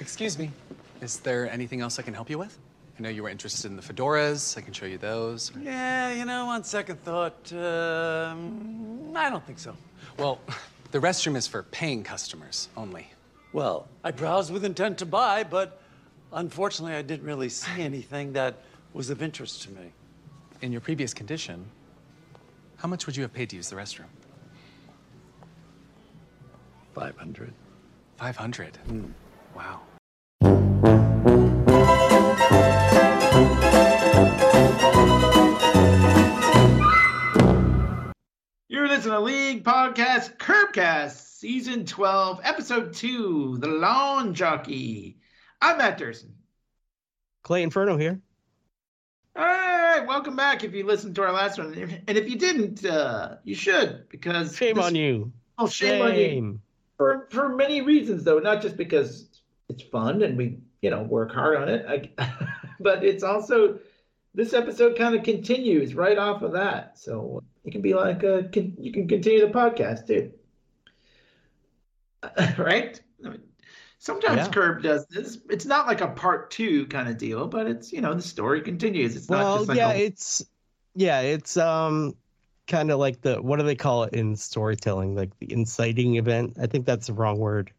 Excuse me. Is there anything else I can help you with? I know you were interested in the fedoras. I can show you those. Yeah, you know, on second thought, um, I don't think so. Well, the restroom is for paying customers only. Well, I browsed with intent to buy, but unfortunately, I didn't really see anything that was of interest to me. In your previous condition, how much would you have paid to use the restroom? 500. 500. Wow. You're listening to League Podcast Curbcast, Season 12, Episode 2, The Lawn Jockey. I'm Matt Durson. Clay Inferno here. All right, welcome back if you listened to our last one. And if you didn't, uh, you should, because. Shame this- on you. Oh, shame, on you. For, for many reasons, though, not just because it's fun and we, you know, work hard on it, I, but it's also. This episode kind of continues right off of that. So it can be like, a, can, you can continue the podcast too. right? I mean, sometimes Yeah. Curb does this. It's not like a part two kind of deal, but it's you know the story continues. It's not Well, just like yeah, a, it's yeah, it's um kind of like the what do they call it in storytelling? Like the inciting event. I think that's the wrong word.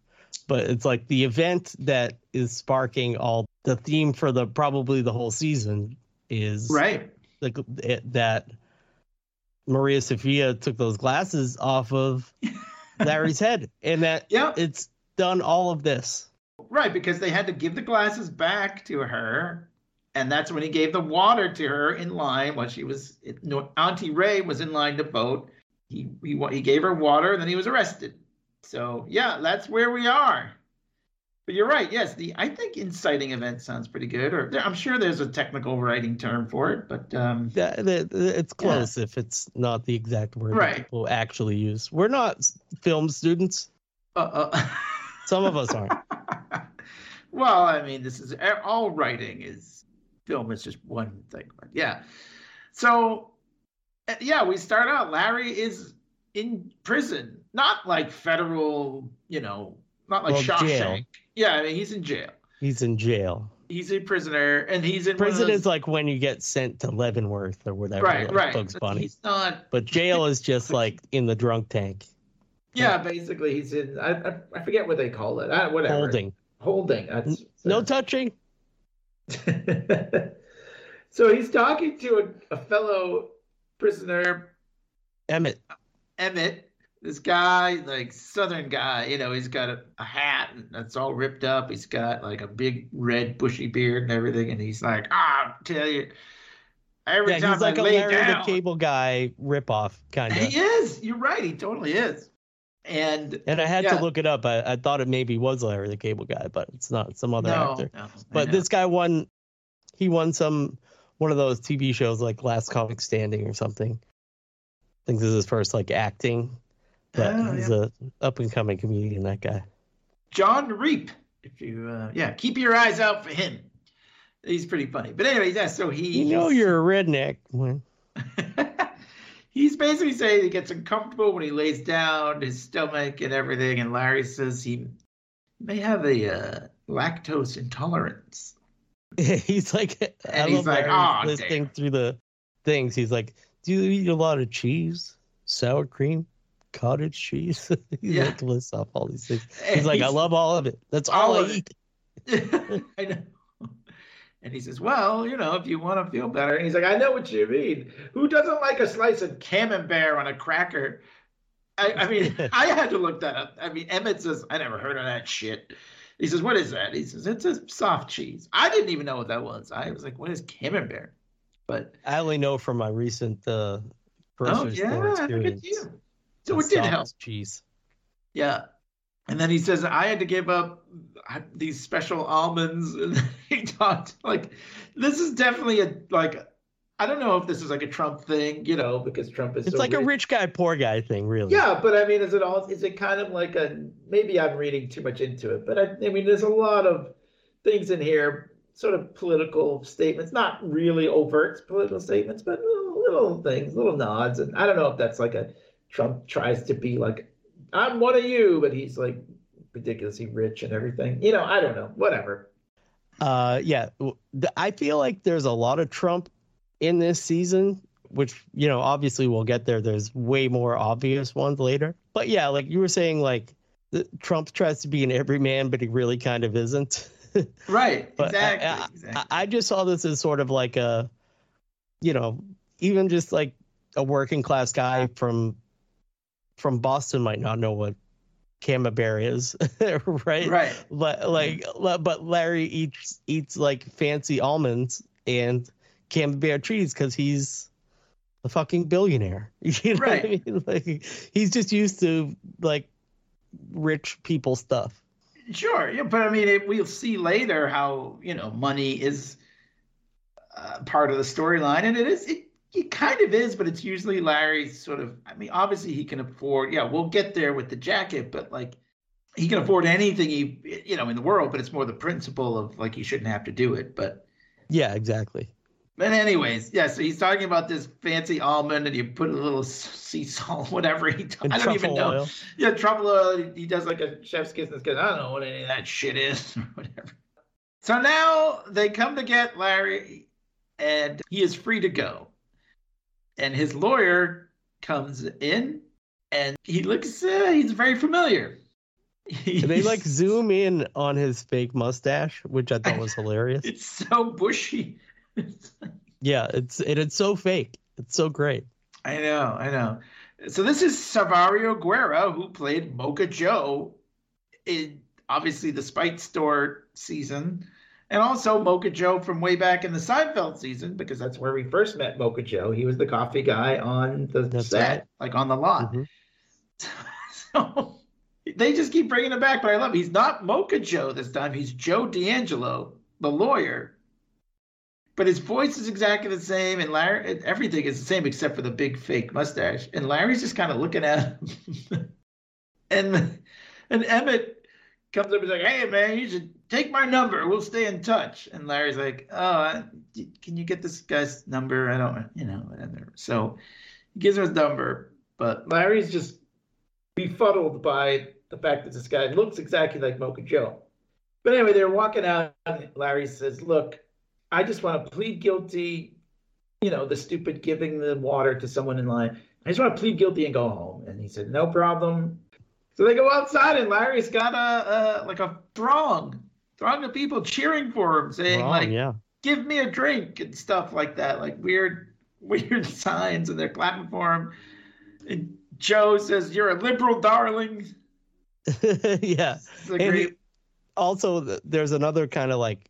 But it's like the event that is sparking all the theme for the probably the whole season is right. like it, eh, that Maria Sophia took those glasses off of Larry's head and that Yeah. it's done all of this. Right, because they had to give the glasses back to her, and that's when he gave the water to her in line while she was. No, Auntie Rae was in line to vote. He he he gave her water, and then he was arrested. So yeah, that's where we are. But you're right. Yes, the I think inciting event sounds pretty good. Or I'm sure there's a technical writing term for it, but um, That, that- it's close if it's not the exact word that Right. people actually use. We're not film students. uh, uh, Some of us aren't. well, I mean, this is all writing is film is just one thing, but yeah. So, yeah, we start out. Larry is in prison, not like federal, you know, not like Well, Shawshank. jail. Yeah, I mean, he's in jail. He's in jail. He's a prisoner, and he's in Prison those- is like when you get sent to Leavenworth or whatever, right, like right. Bugs but Bunny. He's not. But jail is just like in the drunk tank, Yeah, basically, he's in. I, I, I forget what they call it. I, whatever. holding. Holding. That's No touching. so he's talking to a, a fellow prisoner, Emmett. Emmett. This guy, like Southern guy, you know, he's got a, a hat and that's all ripped up. He's got like a big red bushy beard and everything, and he's like, "Ah, I'll tell you, every Yeah, time he's like I a lay Larry down, the Cable Guy ripoff kind of. he is. You're right. He totally is. And And I had Yeah. to look it up. I, I thought it maybe was Larry the Cable Guy, but it's not. Some other no, actor. no, But this guy won. He won some one of those TV shows like Last Comic Standing or something. I think this is his first like acting. But Oh, he's a up and coming comedian. That guy. Jon Reep. If you, uh, yeah, keep your eyes out for him. He's pretty funny. But anyway, yeah. So he, You know you're a redneck when he's basically saying he gets uncomfortable when he lays down, his stomach and everything. And Larry says he may have a uh, lactose intolerance. he's like. I And he's love like, "Aw, listening damn." through the things. He's like, "Do you eat a lot of cheese, sour cream, cottage cheese?" he Yeah. like lists off all these things. And He's like, "I love all of it. That's All all, I eat." I know. And he says, Well, you know, if you want to feel better. And he's like, I know what you mean. Who doesn't like a slice of camembert on a cracker? I, I mean, I had to look that up. I mean, Emmett says, I never heard of that shit. He says, What is that? He says, It's a soft cheese. I didn't even know what that was. I was like, What is camembert? But I only know from my recent uh, oh, grocery store yeah, look experience. So it did help. Cheese. Yeah. And then he says, I had to give up these special almonds. And he talked like, this is definitely a, like, I don't know if this is like a Trump thing, you know, because Trump is It's so like a rich. rich guy, poor guy thing, really. Yeah, but I mean, is it all, is it kind of like a, maybe I'm reading too much into it, but I, I mean, there's a lot of things in here, sort of political statements, not really overt political statements, but little, little things, little nods. And I don't know if that's like a Trump tries to be like, I'm one of you, but he's like ridiculously rich and everything. You know, I don't know. Whatever. Uh, yeah, I feel like there's a lot of Trump in this season, which you know, obviously we'll get there. There's way more obvious ones later, but yeah, like you were saying, like the, Trump tries to be an everyman, but he really kind of isn't. Right. But I- exactly. I, exactly. I, I just saw this as sort of like a, you know, even just like a working class guy from from Boston might not know what camembert is, right? right. But like, la- but Larry eats eats like fancy almonds and camembert trees because he's a fucking billionaire. You know Right. what I mean? Like he's just used to like rich people stuff. Sure, yeah, but I mean, it, we'll see later how you know money is uh, part of the storyline, and it is it, it kind of is, but it's usually Larry's sort of. I mean, obviously he can afford. Yeah, we'll get there with the jacket, but like he can afford anything he you know in the world, but it's more the principle of like he shouldn't have to do it. But Yeah, exactly. but anyways, yeah. So he's talking about this fancy almond, and you put a little sea salt, whatever he. And I don't even know. oil. Yeah, truffle oil. He does like a chef's kiss and goes, I don't know what any of that shit is or whatever. So now they come to get Larry, and he is free to go. And his lawyer comes in, and he looks. Uh, he's very familiar. they like zoom in on his fake mustache, which I thought was hilarious. It's so bushy. Yeah, it's it, it's so fake. It's so great. I know, I know. So this is Saverio Guerra, who played Mocha Joe in obviously the Spite Store season, and also Mocha Joe from way back in the Seinfeld season, because that's where we first met Mocha Joe. He was the coffee guy on the That's set, right. like on the lot. Mhm. So they just keep bringing it back, but I love it. He's not Mocha Joe this time. He's Joe D'Angelo, the lawyer. But his voice is exactly the same, and Larry, everything is the same except for the big fake mustache. And Larry's just kind of looking at him. and and Emmett comes up and is like, "Hey, man, you should take my number. We'll stay in touch." And Larry's like, "Oh, can you get this guy's number? I don't, you know, whatever." So he gives him his number, but Larry's just befuddled by the fact that this guy looks exactly like Mocha Joe. But anyway, they're walking out, Larry says, Look, I just want to plead guilty, you know, the stupid giving the water to someone in line. I just want to plead guilty and go home. And he said, No problem. So they go outside, and Larry's got a, a like a throng, throng of people cheering for him, saying, Wrong, like, yeah. give me a drink and stuff like that, like weird, weird signs, and they're clapping for him. And Joe says, "You're a liberal, darling." yeah. And he- also there's another kind of like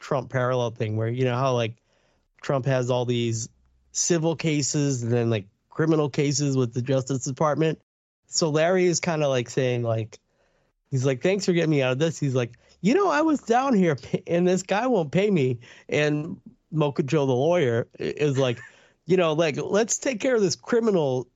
Trump parallel thing where you know how like Trump has all these civil cases and then like criminal cases with the Justice Department. So Larry is kind of like saying like he's like thanks for getting me out of this. He's like you know I was down here and this guy won't pay me and Mocha Joe the lawyer is like you know like let's take care of this criminal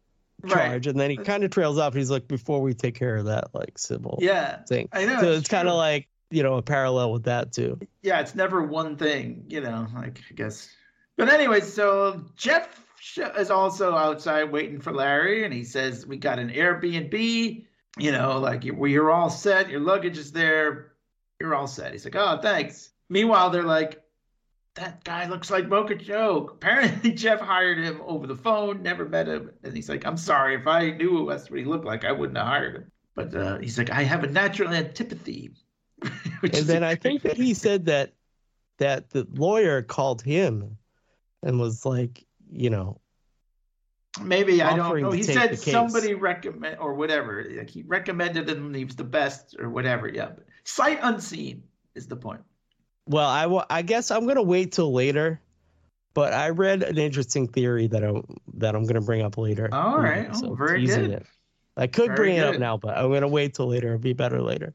right? charge and then he kind of trails off. He's like before we take care of that like civil Yeah, thing. I know. So it's kind of like you know a parallel with that too. yeah, it's never one thing, you know. Like I guess, but anyway, so Jeff is also outside waiting for Larry, and he says, "We got an Airbnb." You know, like you- you're all set. Your luggage is there. You're all set. He's like, "Oh, thanks." Meanwhile, they're like, "That guy looks like Mocha Joe." Apparently, Jeff hired him over the phone. Never met him, and he's like, "I'm sorry. If I knew that's what he looked like, I wouldn't have hired him." But uh, he's like, "I have a natural antipathy." Which And then I think that he said that that the lawyer called him and was like, you know, Maybe I don't know. He said somebody recommend or whatever. Like he recommended him. and He was the best or whatever. Yeah, but sight unseen is the point. well, I wa- I guess I'm gonna wait till later. But I read an interesting theory that I'm that I'm gonna bring up later. all right Mm, right. Oh, very good. It. I could Very bring it up now, but I'm gonna wait till later. It'll be better later.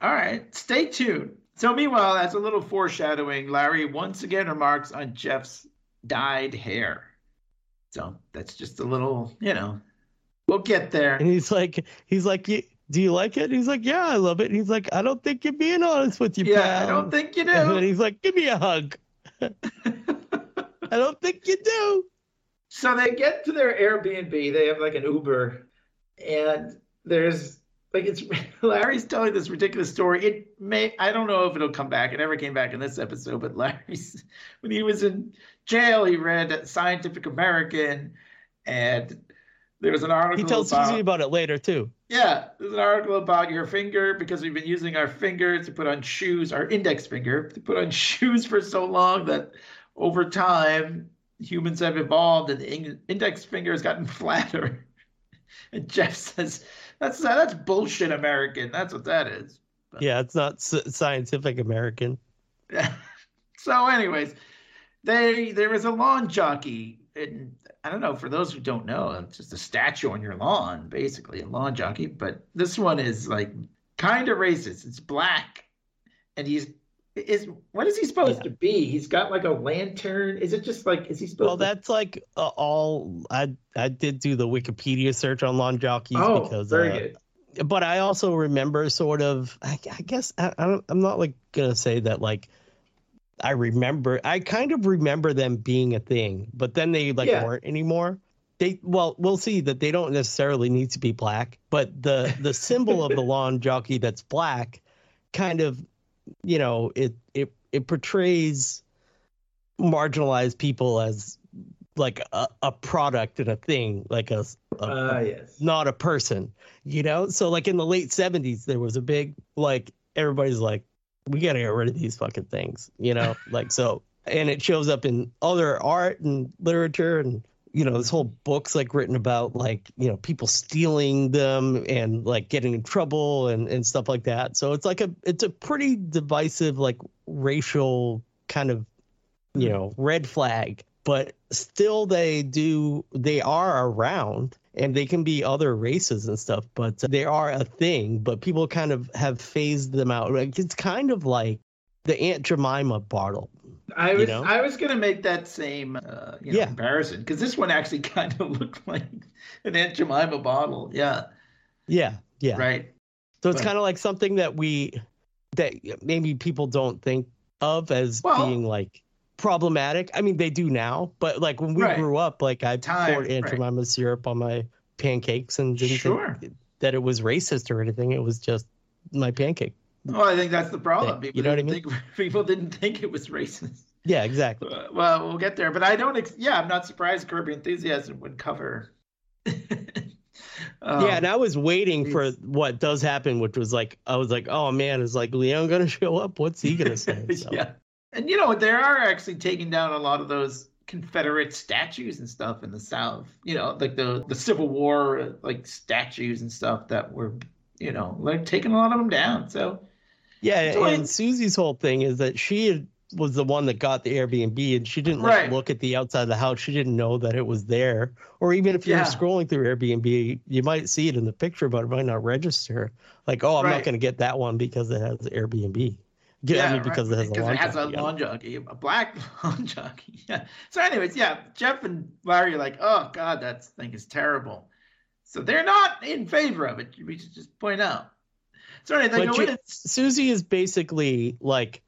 All right, stay tuned. So meanwhile, as a little foreshadowing, Larry once again remarks on Jeff's dyed hair. So that's just a little, you know, we'll get there. And he's like, he's like, do you like it? He's like, yeah, I love it. And he's like, I don't think you're being honest with you, Yeah, pal. I don't think you do. And he's like, give me a hug. I don't think you do. So they get to their Airbnb. They have like an Uber, and there's like it's Larry's telling this ridiculous story. It may I don't know if it'll come back. It never came back in this episode, but Larry's when he was in jail, he read Scientific American, and there was an article. He tells about, Susie about it later too. Yeah, there's an article about your finger because we've been using our finger to put on shoes, our index finger to put on shoes for so long that over time humans have evolved and the index finger has gotten flatter. And Jeff says that's that's bullshit, American. That's what that is. But, yeah, it's not scientific American. Yeah. so, anyways, they there was a lawn jockey, and I don't know. For those who don't know, it's just a statue on your lawn, basically a lawn jockey. But this one is like kind of racist. It's black, and he's is what is he supposed yeah. to be? He's got like a lantern. Is it just like is he supposed? Well, to... that's like uh, all. I I did do the Wikipedia search on lawn jockeys oh, because very uh, good. But I also remember sort of. I, I guess I, I I'm not like gonna say that like. I remember. I kind of remember them being a thing, but then they like Yeah. weren't anymore. They well, we'll see that they don't necessarily need to be black, but the the symbol of the lawn jockey that's black, kind of, you know, it it it portrays marginalized people as like a, a product and a thing, like a, a, Ah, yes. not a person, you know? So like in the late 70s there was a big like everybody's like we got to get rid of these fucking things, you know? like so and it shows up in other art and literature and you know this whole book's like written about like you know people stealing them and like getting in trouble and and stuff like that. So it's like a it's a pretty divisive like racial kind of you hmm. know red flag. But still they do they are around and they can be other races and stuff but they are a thing but people kind of have phased them out like it's kind of like the aunt jemima bottle I you was know? I was gonna make that same uh, you know, Yeah. comparison because this one actually kind of looked like an Aunt Jemima bottle. Yeah, yeah yeah right. So it's kind of like something that we that maybe people don't think of as Well- being like problematic. I mean, they do now, but like when we Right. grew up, like I Time, poured Aunt right. Jemima syrup on my pancakes and didn't Sure. think that it was racist or anything. It was just my pancake. Well, I think that's the problem. People you know what I didn't think people didn't think it was racist. Yeah, exactly. Uh, Well, we'll get there, but I don't. Ex- yeah, I'm not surprised. Curb Your Enthusiasm would cover. Um, yeah, and I was waiting for what does happen, which was like I was like, oh man, is like Leon gonna show up? What's he gonna say? So, yeah, and you know they are actually taking down a lot of those Confederate statues and stuff in the South. You know, like the the Civil War like statues and stuff that were, you know, like taking a lot of them down. So Yeah, So and it- Susie's whole thing is that she was the one that got the Airbnb, and she didn't like Right. look at the outside of the house. She didn't know that it was there. Or even if you Yeah. were scrolling through Airbnb, you might see it in the picture, but it might not register. Like, oh, I'm not going to get that one because it has Airbnb. Yeah, I mean because right, it has a lawn it has a jockey lawn jockey, a black lawn jockey. Yeah. So, anyways, yeah, Jeff and Larry are like, oh god, that thing is terrible. So they're not in favor of it. We should just point out. So anyway, go you-. Susie is basically like,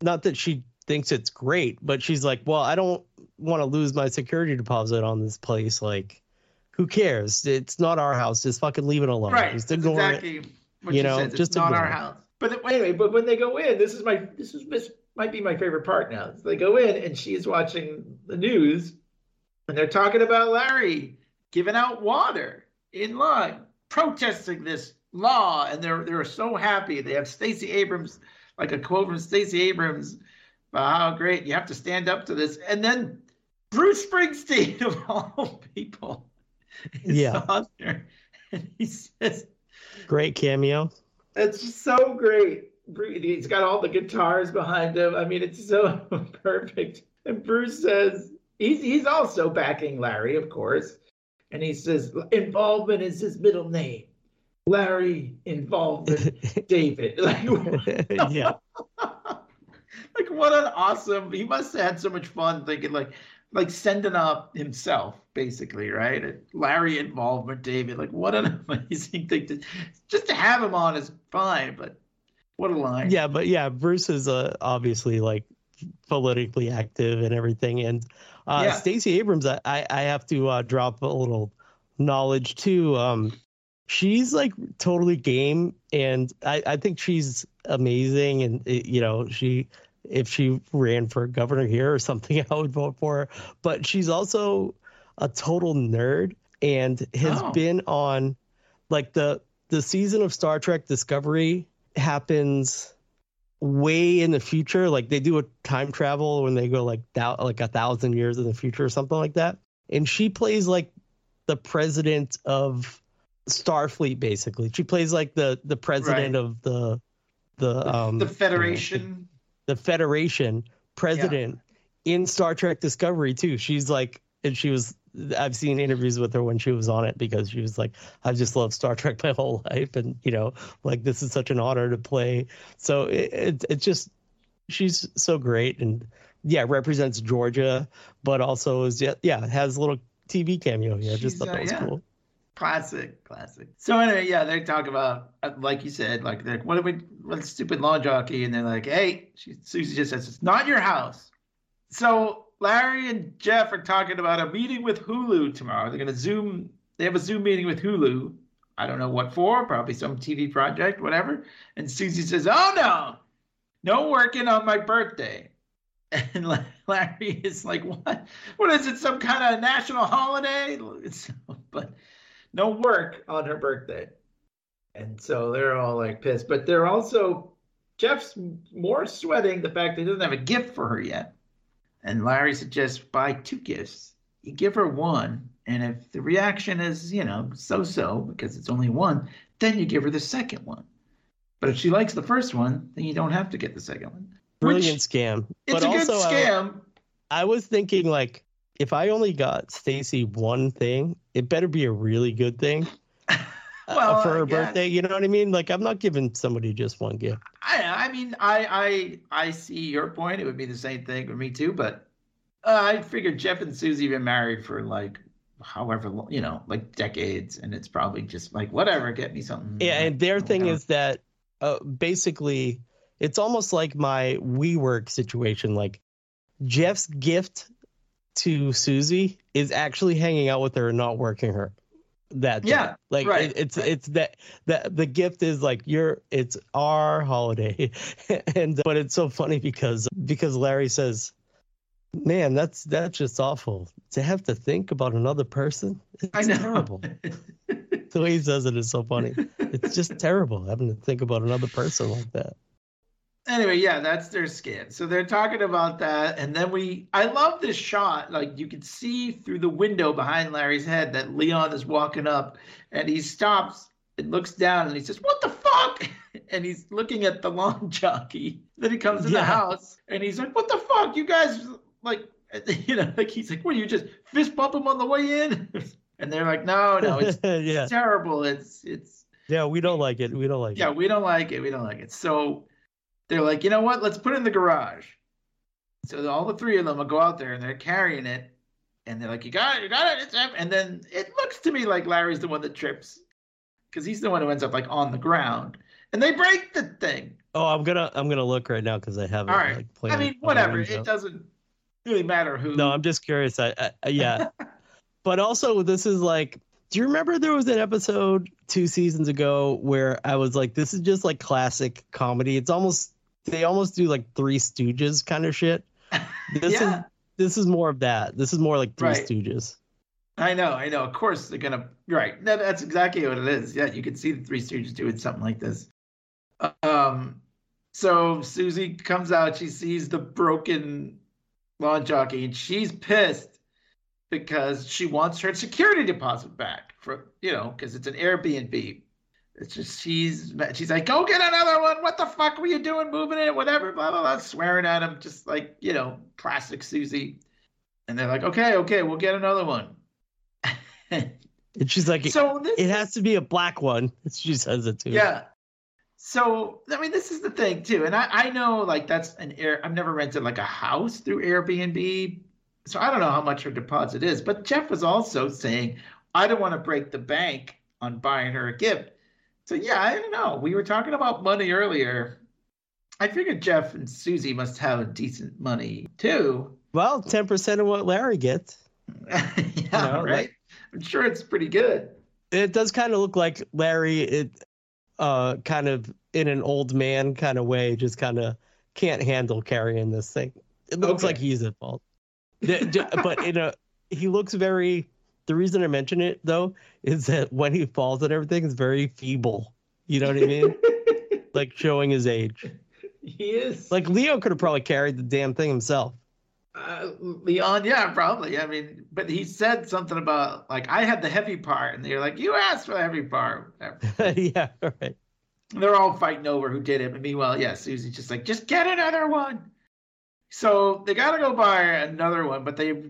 not that she thinks it's great, but she's like, well, I don't want to lose my security deposit on this place. Like, who cares? It's not our house. Just fucking leave it alone. Right. Just ignore it. exactly what You know, just not our it. house. But anyway, but when they go in, this is my this is this might be my favorite part now. So they go in and she is watching the news, and they're talking about Larry giving out water in line, protesting this law, and they're they're so happy. They have Stacey Abrams, like a quote from Stacey Abrams, about how great you have to stand up to this, and then Bruce Springsteen of all people, is Yeah. on there, and he says. Great cameo. It's so great. He's got all the guitars behind him. I mean, it's so perfect. And Bruce says he's he's also backing Larry, of course. And he says involvement is his middle name. Larry involvement David. Like, yeah. like what an awesome he must have had so much fun thinking like like sending up himself basically right larry involvement david like what an amazing thing to just to have him on is fine but what a line Yeah, but yeah, Bruce is uh, obviously like politically active and everything. And uh, Yeah. Stacey Abrams, I, I have to uh, drop a little knowledge too. Um, she's like totally game, and I, I think she's amazing. And it, you know, she if she ran for governor here or something, I would vote for her. But she's also a total nerd and has Oh. been on like the the season of Star Trek Discovery happens way in the future. Like they do a time travel when they go like thou- like a thousand years in the future or something like that. And she plays like the president of Starfleet, basically. She plays like the the president Right. of the the um the Federation. The Federation president in Star Trek Discovery too. She's like, and she was. I've seen interviews with her when she was on it because she was like, "I've just loved Star Trek my whole life, and you know, like this is such an honor to play." So it, it it's just she's so great, and yeah, represents Georgia, but also is yeah, yeah has a little TV cameo here. I just She's, thought uh, that was yeah. cool. Classic, classic. So anyway, yeah, they talk about uh, like you said, like they're like, what are we, what stupid lawn jockey, and they're like, hey, she, Susie just says it's not your house. So Larry and Jeff are talking about a meeting with Hulu tomorrow. They're gonna Zoom. They have a Zoom meeting with Hulu. I don't know what for. Probably some TV project, whatever. And Susie says, "Oh no, no working on my birthday." And Larry is like, "What? What is it? Some kind of national holiday?" It's, but no work on her birthday. And so they're all like pissed. But they're also, Jeff's more sweating the fact that he doesn't have a gift for her yet. And Larry suggests buy two gifts. You give her one. And if the reaction is, you know, so so because it's only one, then you give her the second one. But if she likes the first one, then you don't have to get the second one. Brilliant Which, scam. it's but a good also, I- scam. I was thinking like if I only got Stacy one thing, it better be a really good thing. uh, for her birthday, you know what I mean? Like I'm not giving somebody just one gift. I I mean I I I see your point. It would be the same thing for me too, but uh, I figured Jeff and Susie been married for like however long, you know, like decades, and it's probably just like whatever, get me something. Yeah, and their thing whatever. is that uh, basically it's almost like my WeWork situation. Like Jeff's gift to Susie is actually hanging out with her and not working her. That day. Yeah, like right, it, it's right. it's that that the gift is like your it's our holiday, and but it's so funny because because Larry says, "Man, that's that's just awful to have to think about another person. It's I know. terrible." the way he says it is so funny. It's just terrible having to think about another person like that. Anyway, yeah, that's their skin. So they're talking about that, and then we. I love this shot. Like you can see through the window behind Larry's head that Leon is walking up, and he stops and looks down, and he says, "What the fuck?" And he's looking at the lawn jockey. Then he comes in the house, and he's like, "What the fuck? You guys like." You know, like he's like, "What? You just fist bump him on the way in?" And they're like, "No, no, it's yeah, terrible. It's it's yeah, we don't like it. We don't like yeah, it. Yeah, we don't like it. We don't like it. So they're like, you know what? Let's put it in the garage. So all the three of them will go out there and they're carrying it, and they're like, you got it, you got it. It's up. And then it looks to me like Larry's the one that trips, because he's the one who ends up like on the ground, and they break the thing. Oh, I'm gonna I'm gonna look right now because I have it All right. like. I mean, whatever. It doesn't really matter who. No, I'm just curious. I, I I- yeah, but also this is like. Do you remember there was an episode two seasons ago where I was like, "This is just like classic comedy." It's almost they almost do like Three Stooges kind of shit. This is yeah, this is more of that. This is more like Three Right. Stooges. I know, I know. Of course they're gonna. Right. That, that's exactly what it is. Yeah, you can see the Three Stooges doing something like this. Um. So Susie comes out. She sees the broken lawn jockey, and she's pissed because she wants her security deposit back for you know because it's an Airbnb. It's just she's she's like, go get another one. What the fuck were you doing, moving it, whatever, blah blah blah, swearing at him, just like you know, classic Susie. And they're like, okay, okay, we'll get another one. And she's like, so this it has to be a black one. She says it too. yeah. So I mean, this is the thing too, and I I know like that's an air. I've never rented like a house through Airbnb, so I don't know how much her deposit is. But Jeff was also saying I don't want to break the bank on buying her a gift. So yeah, I don't know. We were talking about money earlier. I figured Jeff and Susie must have decent money too. Well, ten percent of what Larry gets. yeah, know, right. like- I'm sure it's pretty good. It does kind of look like Larry. It uh kind of in an old man kind of way, just kind of can't handle carrying this thing. It looks Okay. like he's at fault. But you know, he looks very. The reason I mention it though is that when he falls and everything is very feeble. You know what I mean? like showing his age. he is Like Leo could have probably carried the damn thing himself. uh, Leon. Yeah, probably. I mean, but he said something about like I had the heavy part, and they're like, "You asked for the heavy part." yeah, right. They're all fighting over who did it. But meanwhile, yeah, Susie's just like, just get another one. So they got to go buy another one, but they,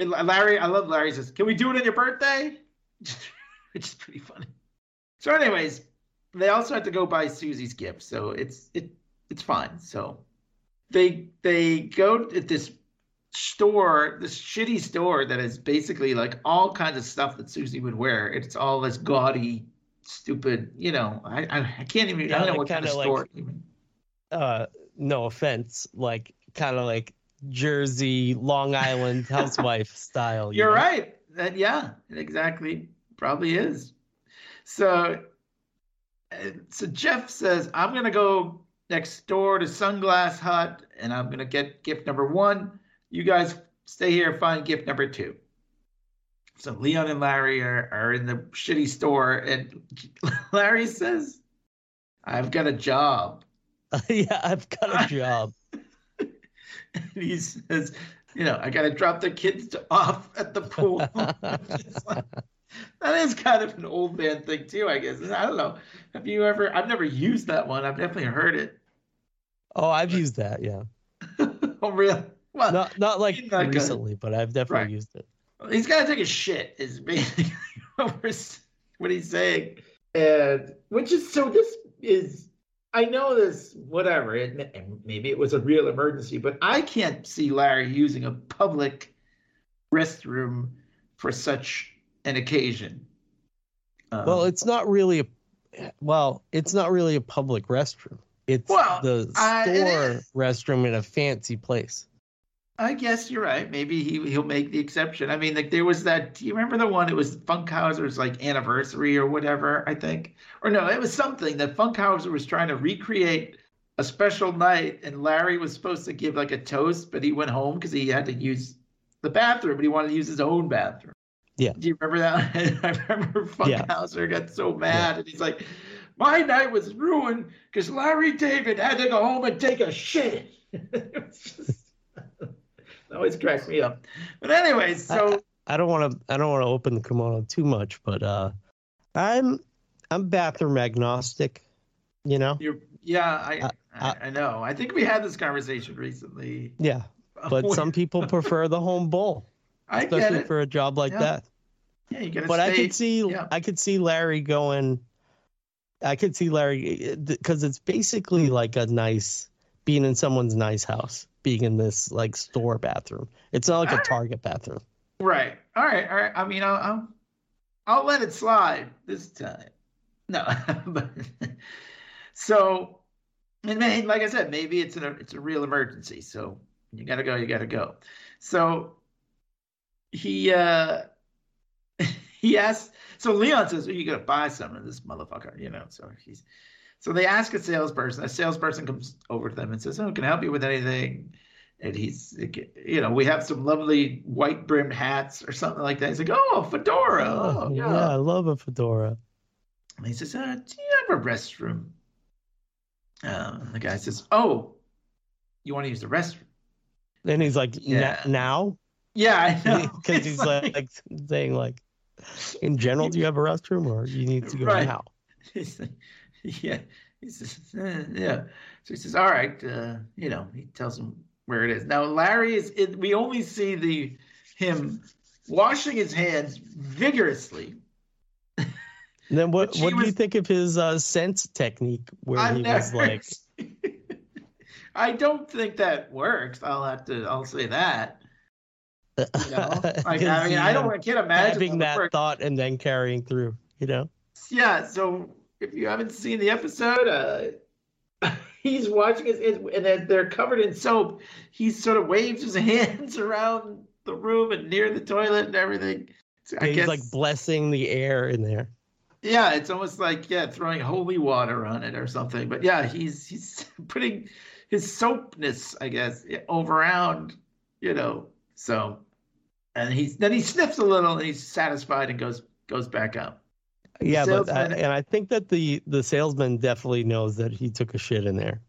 and Larry, I love Larry says, can we do it on your birthday? Which is pretty funny. So, anyways, they also had to go buy Susie's gift, so it's it it's fine. So they they go at this store, this shitty store that is basically like all kinds of stuff that Susie would wear. It's all this gaudy, stupid, you know. I I, can't even. Yeah, I don't know like what kind of store. like- even. uh no offense like kind of like jersey long island housewife style you You're know? right. That yeah, it exactly probably is. So, uh, so Jeff says, "I'm gonna go next door to Sunglass Hut, and I'm gonna get gift number one. You guys stay here, find gift number two. So Leon and Larry are, are in the shitty store, and Larry says, "I've got a job." yeah i've got a job And he says, "You know, I got to drop the kids off at the pool." Like- that is kind of an old man thing too, I guess. I don't know. Have you ever? I've never used that one. I've definitely heard it. oh i've used that yeah oh, really? Well, not not like recently but i've definitely Right. used it he's got to take a shit. Is basically what, we're, s- what he's saying, and which is so. This is. I know this. Whatever. It, maybe it was a real emergency, but I can't see Larry using a public restroom for such an occasion. Um, well it's not really a well it's not really a public restroom it's Well, the uh, it store restroom in a fancy place I guess you're right. Maybe he he'll make the exception. I mean, like there was that. Do you remember the one? It was Funkhouser's like anniversary or whatever. I think, or no, it was something that Funkhouser was trying to recreate a special night, and Larry was supposed to give like a toast, but he went home because he had to use the bathroom, but he wanted to use his own bathroom. Yeah. Do you remember that? I remember Yeah. Funkhauser got so mad, and he's like, "My night was ruined because Larry David had to go home and take a shit." it was just. Always cracks me up. But anyway, so I don't want to. I don't want to open the kimono too much, but uh, I'm I'm bathroom agnostic. You know. you're yeah, I, I I know. I think we had this conversation recently. Yeah, but some people prefer the home bowl, I especially for a job like Yeah. that. yeah, you gotta But I stay- could see. yeah. I could see Larry going. I could see Larry because it's basically like a nice being in someone's nice house, being in this like store bathroom. It's not like a Alright. Target bathroom. Right. All right. All right. I mean, I'll I'll, I'll let it slide this time. No, but so, and may- like I said, maybe it's an it's a real emergency. So you gotta go. You gotta go. So he uh he asks. So Leon says, "Are you gonna buy some of this motherfucker?" You know. So he's so they ask a salesperson. A salesperson comes over to them and says, "Oh, can I help you with anything?" and he's you know we have some lovely white brimmed hats or something like that he's like oh a fedora oh, Oh, yeah. yeah, I love a fedora. and he says uh, do you have a restroom um, the guy says oh you want to use the restroom And he's like, Yeah. Now, yeah i know because he's like, like saying like, in general, do you have a restroom or you need to go Right. now? he's like, yeah he says "Eh, yeah so he says all right uh, you know he tells him where it is now larry is it, we only see the him washing his hands vigorously And then what? What do you think of his uh, sense technique where I've he was never like, I don't think that works. I'll have to. I'll say that. You know, like I mean, I don't. I can't imagine having that. that thought and then carrying through. You know? Yeah. So if you haven't seen the episode, uh, he's watching his, and they're covered in soap. He sort of waves his hands around the room and near the toilet and everything. I he's guess, like blessing the air in there. yeah, it's almost like yeah, throwing holy water on it or something. But yeah, he's he's putting his soapness, I guess, over around, you know. So, and he's then he sniffs a little and he's satisfied and goes goes back up. Yeah, but I, and I think that the the salesman definitely knows that he took a shit in there.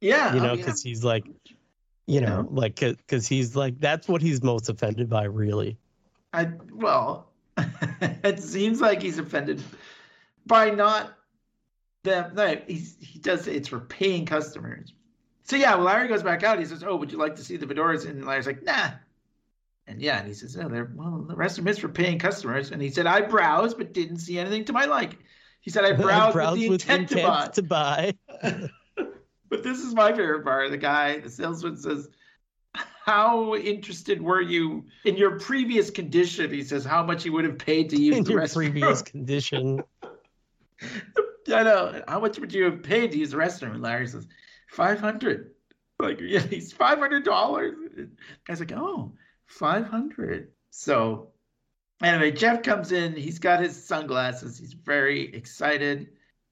Yeah, You oh, know, yeah. because he's like, you know, like because he's like that's what he's most offended by, really. I well, it seems like he's offended by not them. No, he's, he does it's for paying customers. So yeah, well, Larry goes back out. He says, "Oh, would you like to see the fedoras?" And Larry's like, "Nah." And yeah, and he says, "Oh, they're well, the rest is for paying customers." And he said, "I browsed, but didn't see anything to my like." He said, "I browsed, Browse with the intent, to buy." to buy. But this is my favorite part. The guy, the salesman says, How interested were you in your previous condition? He says, How much you would have paid to use in the your restroom. previous condition. I know. How much would you have paid to use the restroom? And Larry says, 500 Like, yeah, he's $500. Guy's like, Oh, 500 So, anyway, Jeff comes in. He's got his sunglasses. He's very excited.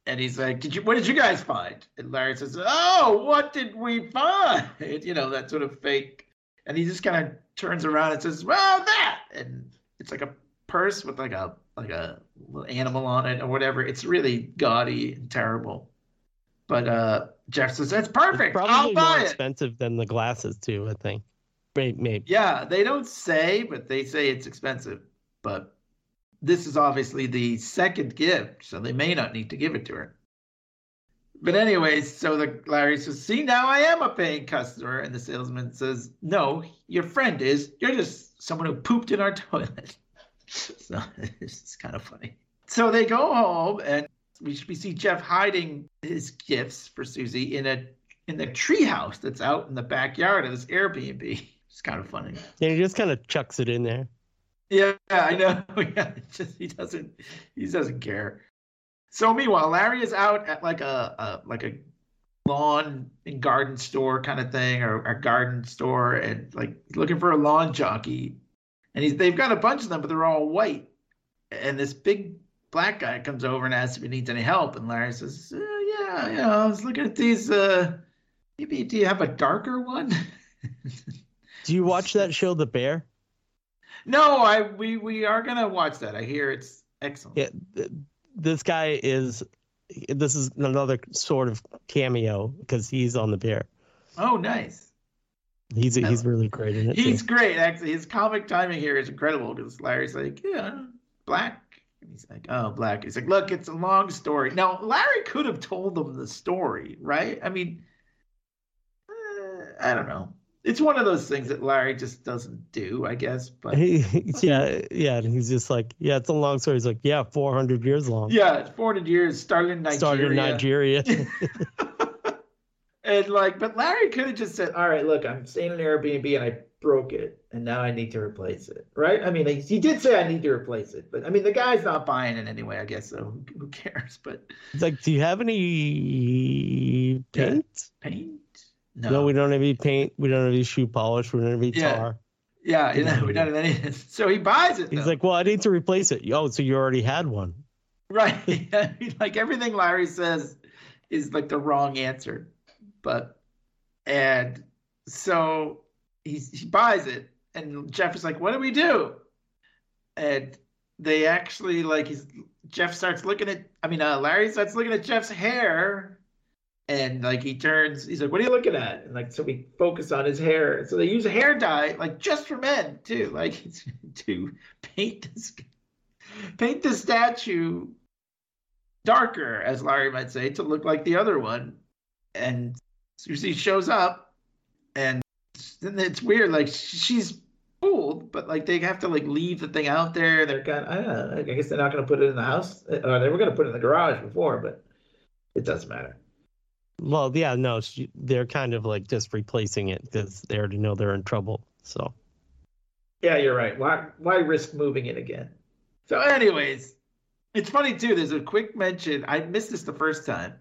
And he's like, "Did you? What did you guys find?" And Larry says, "Oh, what did we find?" You know that sort of fake. And he just kind of turns around and says, "Well, that." And it's like a purse with like a like a little animal on it or whatever. It's really gaudy and terrible. But uh Jeff says, "That's perfect. It's I'll probably more buy it." expensive than the glasses too. I think. Maybe. Yeah, they don't say, but they say it's expensive. But this is obviously the second gift, so they may not need to give it to her. But anyways, so the Larry says, "See, now I am a paying customer," and the salesman says, "No, your friend is. You're just someone who pooped in our toilet." so it's kind of funny. So they go home, and we we see Jeff hiding his gifts for Susie in a in the treehouse that's out in the backyard of this Airbnb. It's kind of funny. And he just kind of chucks it in there. Yeah, I know. Yeah, just he doesn't he doesn't care. So meanwhile, Larry is out at like a, a like a lawn and garden store kind of thing, or a garden store, and like looking for a lawn jockey. And he's they've got a bunch of them, but they're all white. And this big black guy comes over and asks if he needs any help, and Larry says, uh, "Yeah, you know, I was looking at these. Uh, maybe do you have a darker one?" Do you watch that show, The Bear? no, I we we are gonna watch that. I hear it's excellent. Yeah, this guy is. This is another sort of cameo because he's on The Bear. Oh, nice. He's he's really great in it. He's too. great, actually. His comic timing here is incredible because Larry's like, yeah, black. And he's like, oh, black. He's like, look, it's a long story. Now, Larry could have told them the story, right? I mean, uh, I don't know. It's one of those things that Larry just doesn't do, I guess. But He, yeah, yeah, and he's just like, yeah, it's a long story. He's like, yeah, four hundred years long. yeah, 400 years, started in Nigeria. Started in Nigeria. and like, but Larry could have just said, "All right, look, I'm staying in an Airbnb and I broke it, and now I need to replace it." Right? I mean, he did say I need to replace it, but I mean, the guy's not buying it anyway. I guess so. Who, cares? But It's like, do you have any paint? paint? No. we don't have any paint. We don't have any shoe polish. We don't have any Yeah. tar. Yeah, you know, we don't have any. So he buys it. He's though. like, well, I need to replace it. Oh, so you already had one. Right. Like everything Larry says is like the wrong answer. But and so he's, he buys it and Jeff is like, What do we do? And they actually like he's Jeff starts looking at I mean uh, Larry starts looking at Jeff's hair and like he turns he's like, What are you looking at? And like so we focus on his hair. So they use a hair dye, like just for men too, like to paint this paint the statue darker, as Larry might say, to look like the other one. And Susie shows up, and then it's weird. Like she's fooled, but like they have to like leave the thing out there. They're kind of, I guess they're not going to put it in the house. Or they were going to put it in the garage before, but it doesn't matter. Well, yeah, no, she, they're kind of like just replacing it because they already know they're in trouble. So Yeah, you're right. Why why risk moving it again? So, anyways, it's funny too. There's a quick mention. I missed this the first time,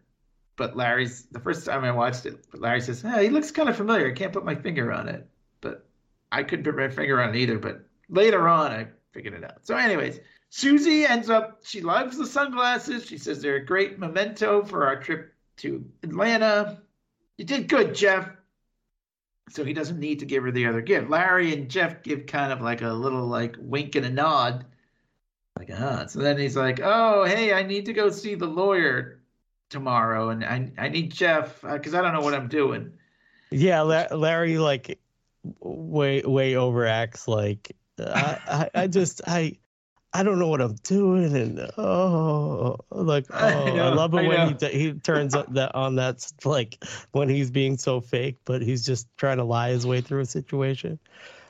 but Larry's the first time I watched it. But Larry says, "Hey, he looks kind of familiar. I can't put my finger on it." But I couldn't put my finger on it either. But later on, I figured it out. So, anyways, Susie ends up. She loves the sunglasses. She says they're a great memento for our trip to Atlanta. You did good, Jeff. So he doesn't need to give her the other gift. Larry and Jeff give kind of like a little like wink and a nod. Like, ah. So then he's like, oh, hey, I need to go see the lawyer tomorrow. And I, I need Jeff because I don't know what I'm doing. Yeah, La- Larry like way way overacts like I I just I I don't know what I'm doing and oh like oh I I, love it I when he t- he turns up that on that like when he's being so fake but he's just trying to lie his way through a situation.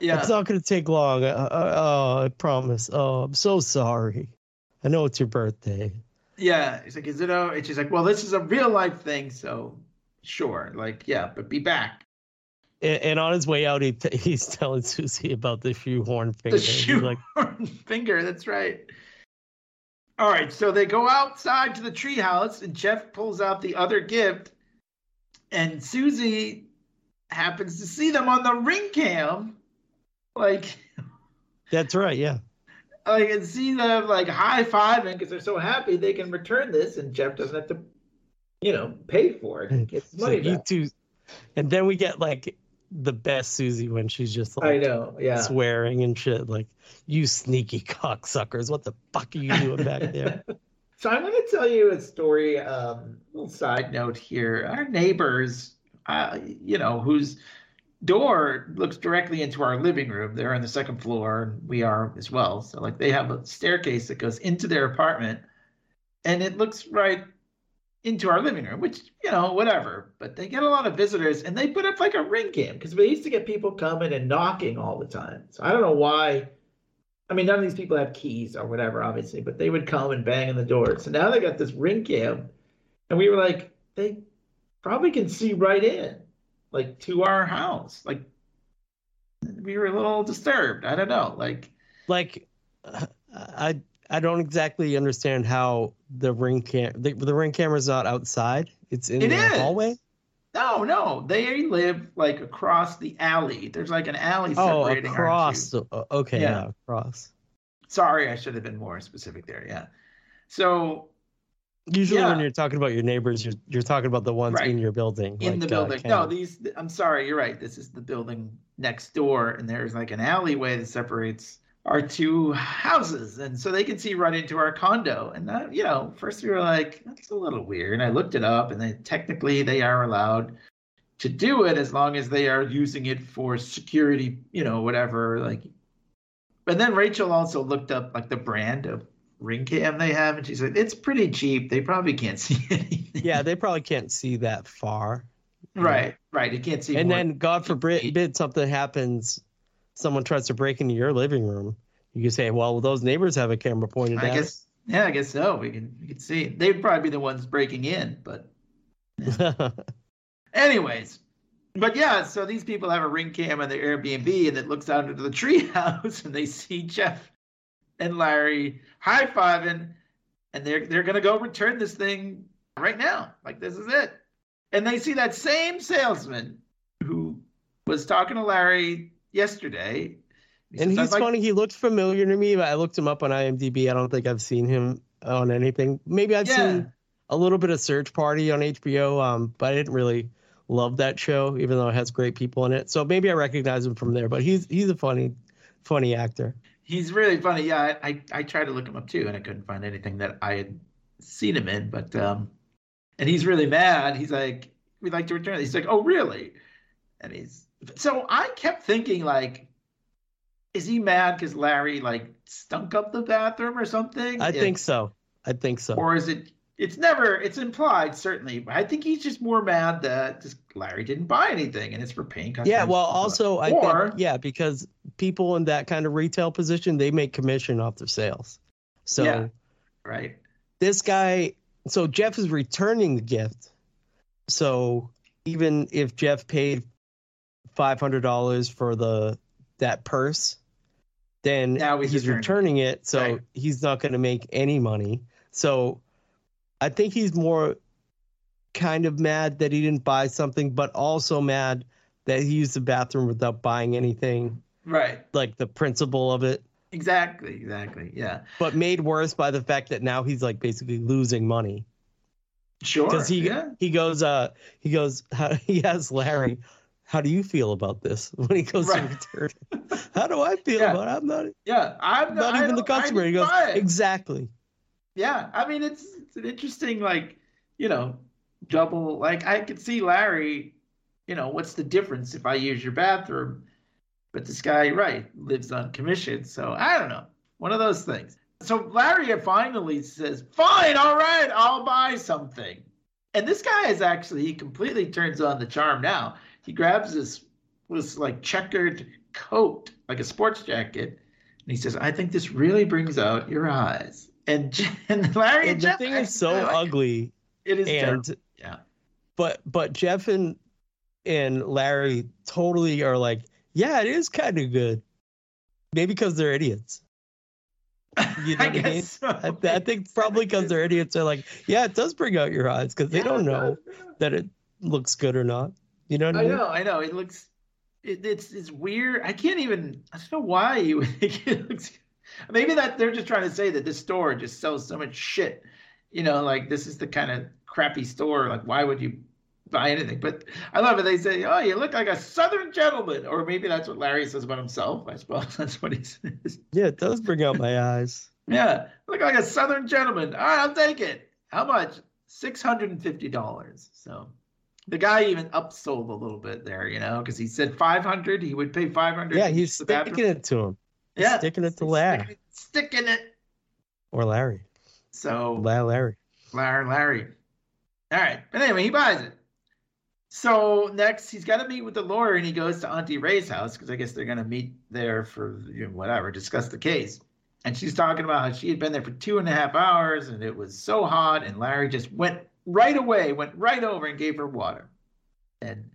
Yeah. It's not going to take long. Uh, uh, oh, I promise. Oh, I'm so sorry. I know it's your birthday. Yeah, he's like, is it? Oh, and she's like, well, this is a real life thing, so sure, like, yeah, but be back. And, on his way out, he t- he's telling Susie about the shoehorn The finger. He's shoe like, finger. That's right. All right, so they go outside to the treehouse, and Jeff pulls out the other gift, and Susie happens to see them on the ring cam, like, That's right. Yeah. like, and see them like high fiving because they're so happy they can return this, and Jeff doesn't have to, you know, pay for it. Gets his So money you two, and then we get like the best Susie when she's just like I know, yeah. swearing and shit. Like, you sneaky cocksuckers! What the fuck are you doing back there? So I'm going to tell you a story. Um, little side note here: our neighbors, uh, you know, whose door looks directly into our living room. They're on the second floor, and we are as well. So like they have a staircase that goes into their apartment, and it looks right into our living room, which you know, whatever. But they get a lot of visitors, and they put up like a ring cam because we used to get people coming and knocking all the time. So I don't know why. I mean, none of these people have keys or whatever, obviously, but they would come and bang on the door. So now they got this ring cam, and we were like, they probably can see right in, like to our house. Like we were a little disturbed. I don't know. Like like, uh, I I don't exactly understand how the ring cam the, the ring camera's not outside. It's in It the is. hallway. no, no, they live like across the alley. There's like an alley Oh, separating our across. the- uh, okay, Yeah. yeah, across. Sorry, I should have been more specific there. Yeah. So Usually, when you're talking about your neighbors, you're you're talking about the ones Right. in your building. in like, the uh, building. Ken. no, these. I'm sorry, you're right. This is the building next door, and there's like an alleyway that separates our two houses, and so they can see right into our condo. And that, you know, first we were like, that's a little weird. And I looked it up, and then technically they are allowed to do it as long as they are using it for security, you know, whatever. Like, but then Rachel also looked up like the brand of ring cam they have, and she's like, it's pretty cheap. They probably can't see anything. yeah, they probably can't see that far. Right, right. You can't see. and then, God forbid, something happens, someone tries to break into your living room. You can say, "Well, those neighbors have a camera pointed I at guess, yeah, I guess so. We can, we can see. They'd probably be the ones breaking in, but us." anyways. But yeah, so these people have a ring cam on their Airbnb, and it looks out into the treehouse, and they see Jeff and Larry high fiving, and they're they're gonna go return this thing right now. Like this is it. And they see that same salesman who was talking to Larry yesterday. He and says, "I'd he's like- funny. He looked familiar to me, but I looked him up on IMDb. I don't think I've seen him on anything. Maybe I've Yeah. seen a little bit of Search Party on HBO, um, but I didn't really love that show, even though it has great people in it. So maybe I recognize him from there. But he's he's a funny, funny actor. He's really funny. Yeah, I, I, I tried to look him up too, and I couldn't find anything that I had seen him in. But um, and he's really mad. He's like, "We'd like to return." He's like, "Oh, really?" And he's so I kept thinking like, is he mad because Larry like stunk up the bathroom or something? I If- think so. I think so. Or is it? It's never. It's implied certainly. But I think he's just more mad that just Larry didn't buy anything, and it's for paying customers. Yeah, well, also I Or- think yeah, because people in that kind of retail position they make commission off their sales. So Yeah. right. this guy, so Jeff is returning the gift. So even if Jeff paid five hundred dollars for the that purse, then Now he's he's, returning it. So Right. he's not going to make any money. So I think he's more kind of mad that he didn't buy something, but also mad that he used the bathroom without buying anything. Right. Like the principle of it. exactly, exactly. Yeah, but made worse by the fact that now he's like basically losing money sure. because he yeah. he goes uh he goes he has Larry, how do you feel about this when he goes Right. to return? how do I feel Yeah. about it? I'm not Yeah, I'm not I even the customer. He goes exactly. Yeah, I mean it's it's an interesting like you know double like I could see Larry, you know what's the difference if I use your bathroom, but this guy right lives on commission, so I don't know one of those things. So Larry finally says, "Fine, all right, I'll buy something," and this guy is actually he completely turns on the charm now. He grabs this this like checkered coat like a sports jacket, and he says, "I think this really brings out your eyes." And, and Larry And and the Jeff thing is so like ugly It is terrible. and Yeah. but but Jeff and and Larry totally are like, yeah, it is kind of good. Maybe because they're idiots. You know I what I mean? guess so. I, I think probably because they're idiots. They're like, yeah, it does bring out your eyes because they Yeah, don't know that it looks good or not. You know what I, I mean? know, I know. It looks, it, it's it's weird. I can't even. I don't know why you think it looks. Maybe that they're just trying to say that this store just sells so much shit. You know, like this is the kind of crappy store. Like, why would you buy anything? But I love it. They say, "Oh, you look like a Southern gentleman," or maybe that's what Larry says about himself. I suppose that's what he says. Yeah, it does bring out my eyes. Yeah, look like a Southern gentleman. All right, I'll take it. How much? Six hundred and fifty dollars. So the guy even upsold a little bit there, you know, because he said five hundred. He would pay five hundred. Yeah, he's sticking it to him Yeah, sticking it to Larry. Sticking, it. or Larry. So La- Larry. Larry, Larry. All right, but anyway, he buys it. So next, he's got to meet with the lawyer, and he goes to Auntie Rae's house because I guess they're going to meet there for you know, whatever, discuss the case. And she's talking about how she had been there for two and a half hours, and it was so hot, and Larry just went right away, went right over and gave her water. And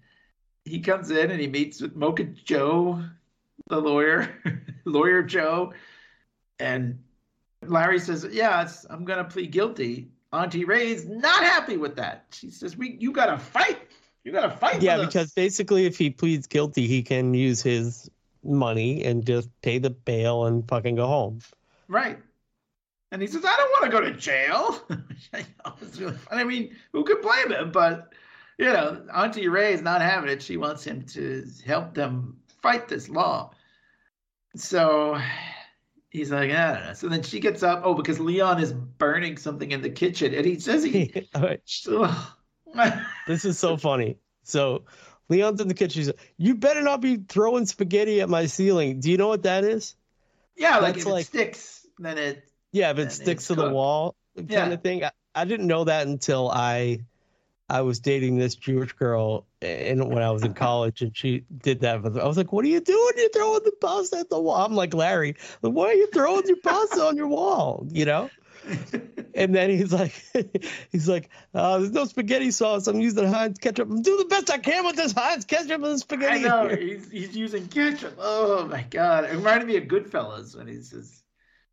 he comes in and he meets with Mocha Joe, the lawyer, lawyer Joe, and Larry says, Yes, I'm going to plead guilty." Auntie Rae's not happy with that. She says, "We, you got to fight. You got to fight." Yeah, with us." because basically, if he pleads guilty, he can use his money and just pay the bail and fucking go home. right. And he says, "I don't want to go to jail." I really. I mean, who could blame him? But you know, Auntie Rae is not having it. She wants him to help them fight this law. So he's like, I don't know. So then she gets up. Oh, because Leon is burning something in the kitchen, and he says he. Oh, right, Ugh. this is so funny. So Leon's in the kitchen. He's like, "You better not be throwing spaghetti at my ceiling." Do you know what that is? yeah, like That's if like- it sticks, then it. Yeah, if it sticks to the wall, kind Yeah. of thing. I, I didn't know that until I, I was dating this Jewish girl, and when I was in college, and she did that. I was like, "What are you doing? You're throwing the pasta at the wall." I'm like, Larry, why are you throwing your pasta on your wall? You know. And then he's like, he's like, uh, there's no spaghetti sauce. I'm using Heinz ketchup. I'm doing the best I can with this Heinz ketchup and spaghetti. I know he's he's using ketchup. Oh my god! It reminded me of Goodfellas when he says,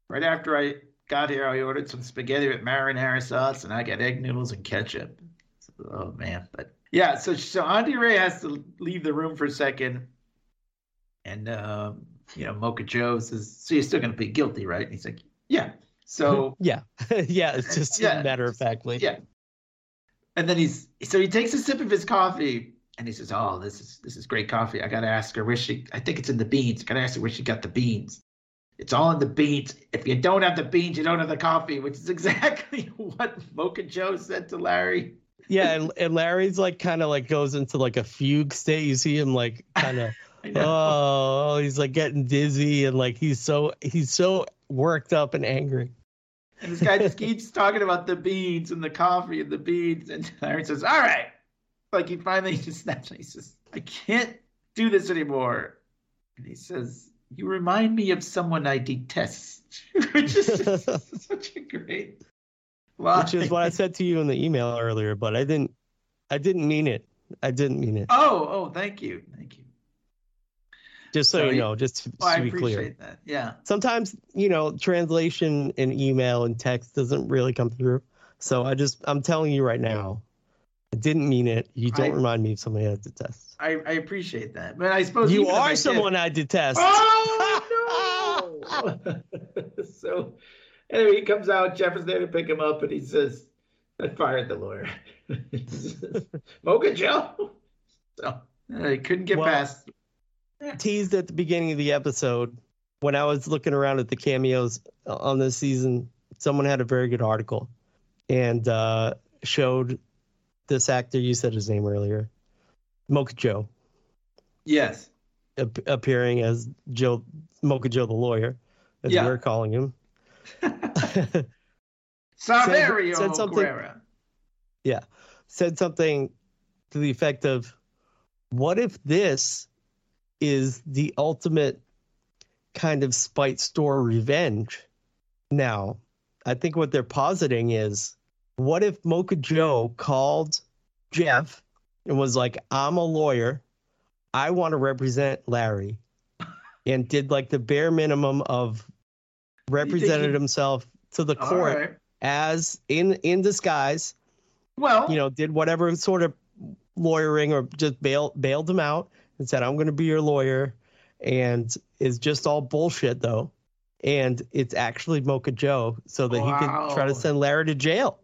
"Right after I got here, I ordered some spaghetti with marinara sauce, and I got egg noodles and ketchup." Oh man, but yeah. So so Auntie Rae has to leave the room for a second, and um, you know Mocha Joe says, "So you're still going to plead guilty, right?" And he's like, "Yeah." So Yeah, yeah. It's just Yeah. matter of factly. yeah. And then he's so he takes a sip of his coffee and he says, "Oh, this is this is great coffee. I gotta ask her where she. I think it's in the beans. I gotta ask her where she got the beans. It's all in the beans. If you don't have the beans, you don't have the coffee." Which is exactly what Mocha Joe said to Larry. Yeah, and, and Larry's like kind of like goes into like a fugue state. You see him like kind of oh, he's like getting dizzy and like he's so he's so worked up and angry. And this guy just keeps talking about the beans and the coffee and the beans. And Larry says, All right. Like he finally just snaps and he says, I can't do this anymore. And he says, You remind me of someone I detest. Which is such a great line. Which is what I said to you in the email earlier, but I didn't I didn't mean it. I didn't mean it. Oh, oh, thank you. Thank you. Just so so you know, just to, Oh, to be appreciate clear. that. Yeah. Sometimes, you know, translation in email and text doesn't really come through. So I just I'm telling you right now, I didn't mean it. You don't I- remind me of somebody I detest. I, I appreciate that. But I suppose You if I are did- someone I detest. Oh no! so anyway, he comes out. Jeff is there to pick him up, and he says, "I fired the lawyer." Mocha Joe. So uh, he couldn't get Well- past. teased at the beginning of the episode when I was looking around at the cameos on this season. Someone had a very good article and uh, showed this actor. You said his name earlier, Mocha Joe, Yes. ap- appearing as Joe Mocha Joe the lawyer, as Yeah. we're calling him. Saverio said something- Guerra. said something to the effect of, "What if this is the ultimate kind of spite store revenge?" Now, I think what they're positing is, what if Mocha Joe called Jeff and was like, "I'm a lawyer, I want to represent Larry," and did like the bare minimum of represented he- himself to the court right. as in in disguise Well, you know, did whatever sort of lawyering or just bail, bailed him out and said, I'm going to be your lawyer. And it's just all bullshit, though. And it's actually Mocha Joe so that he could try to send Larry to jail.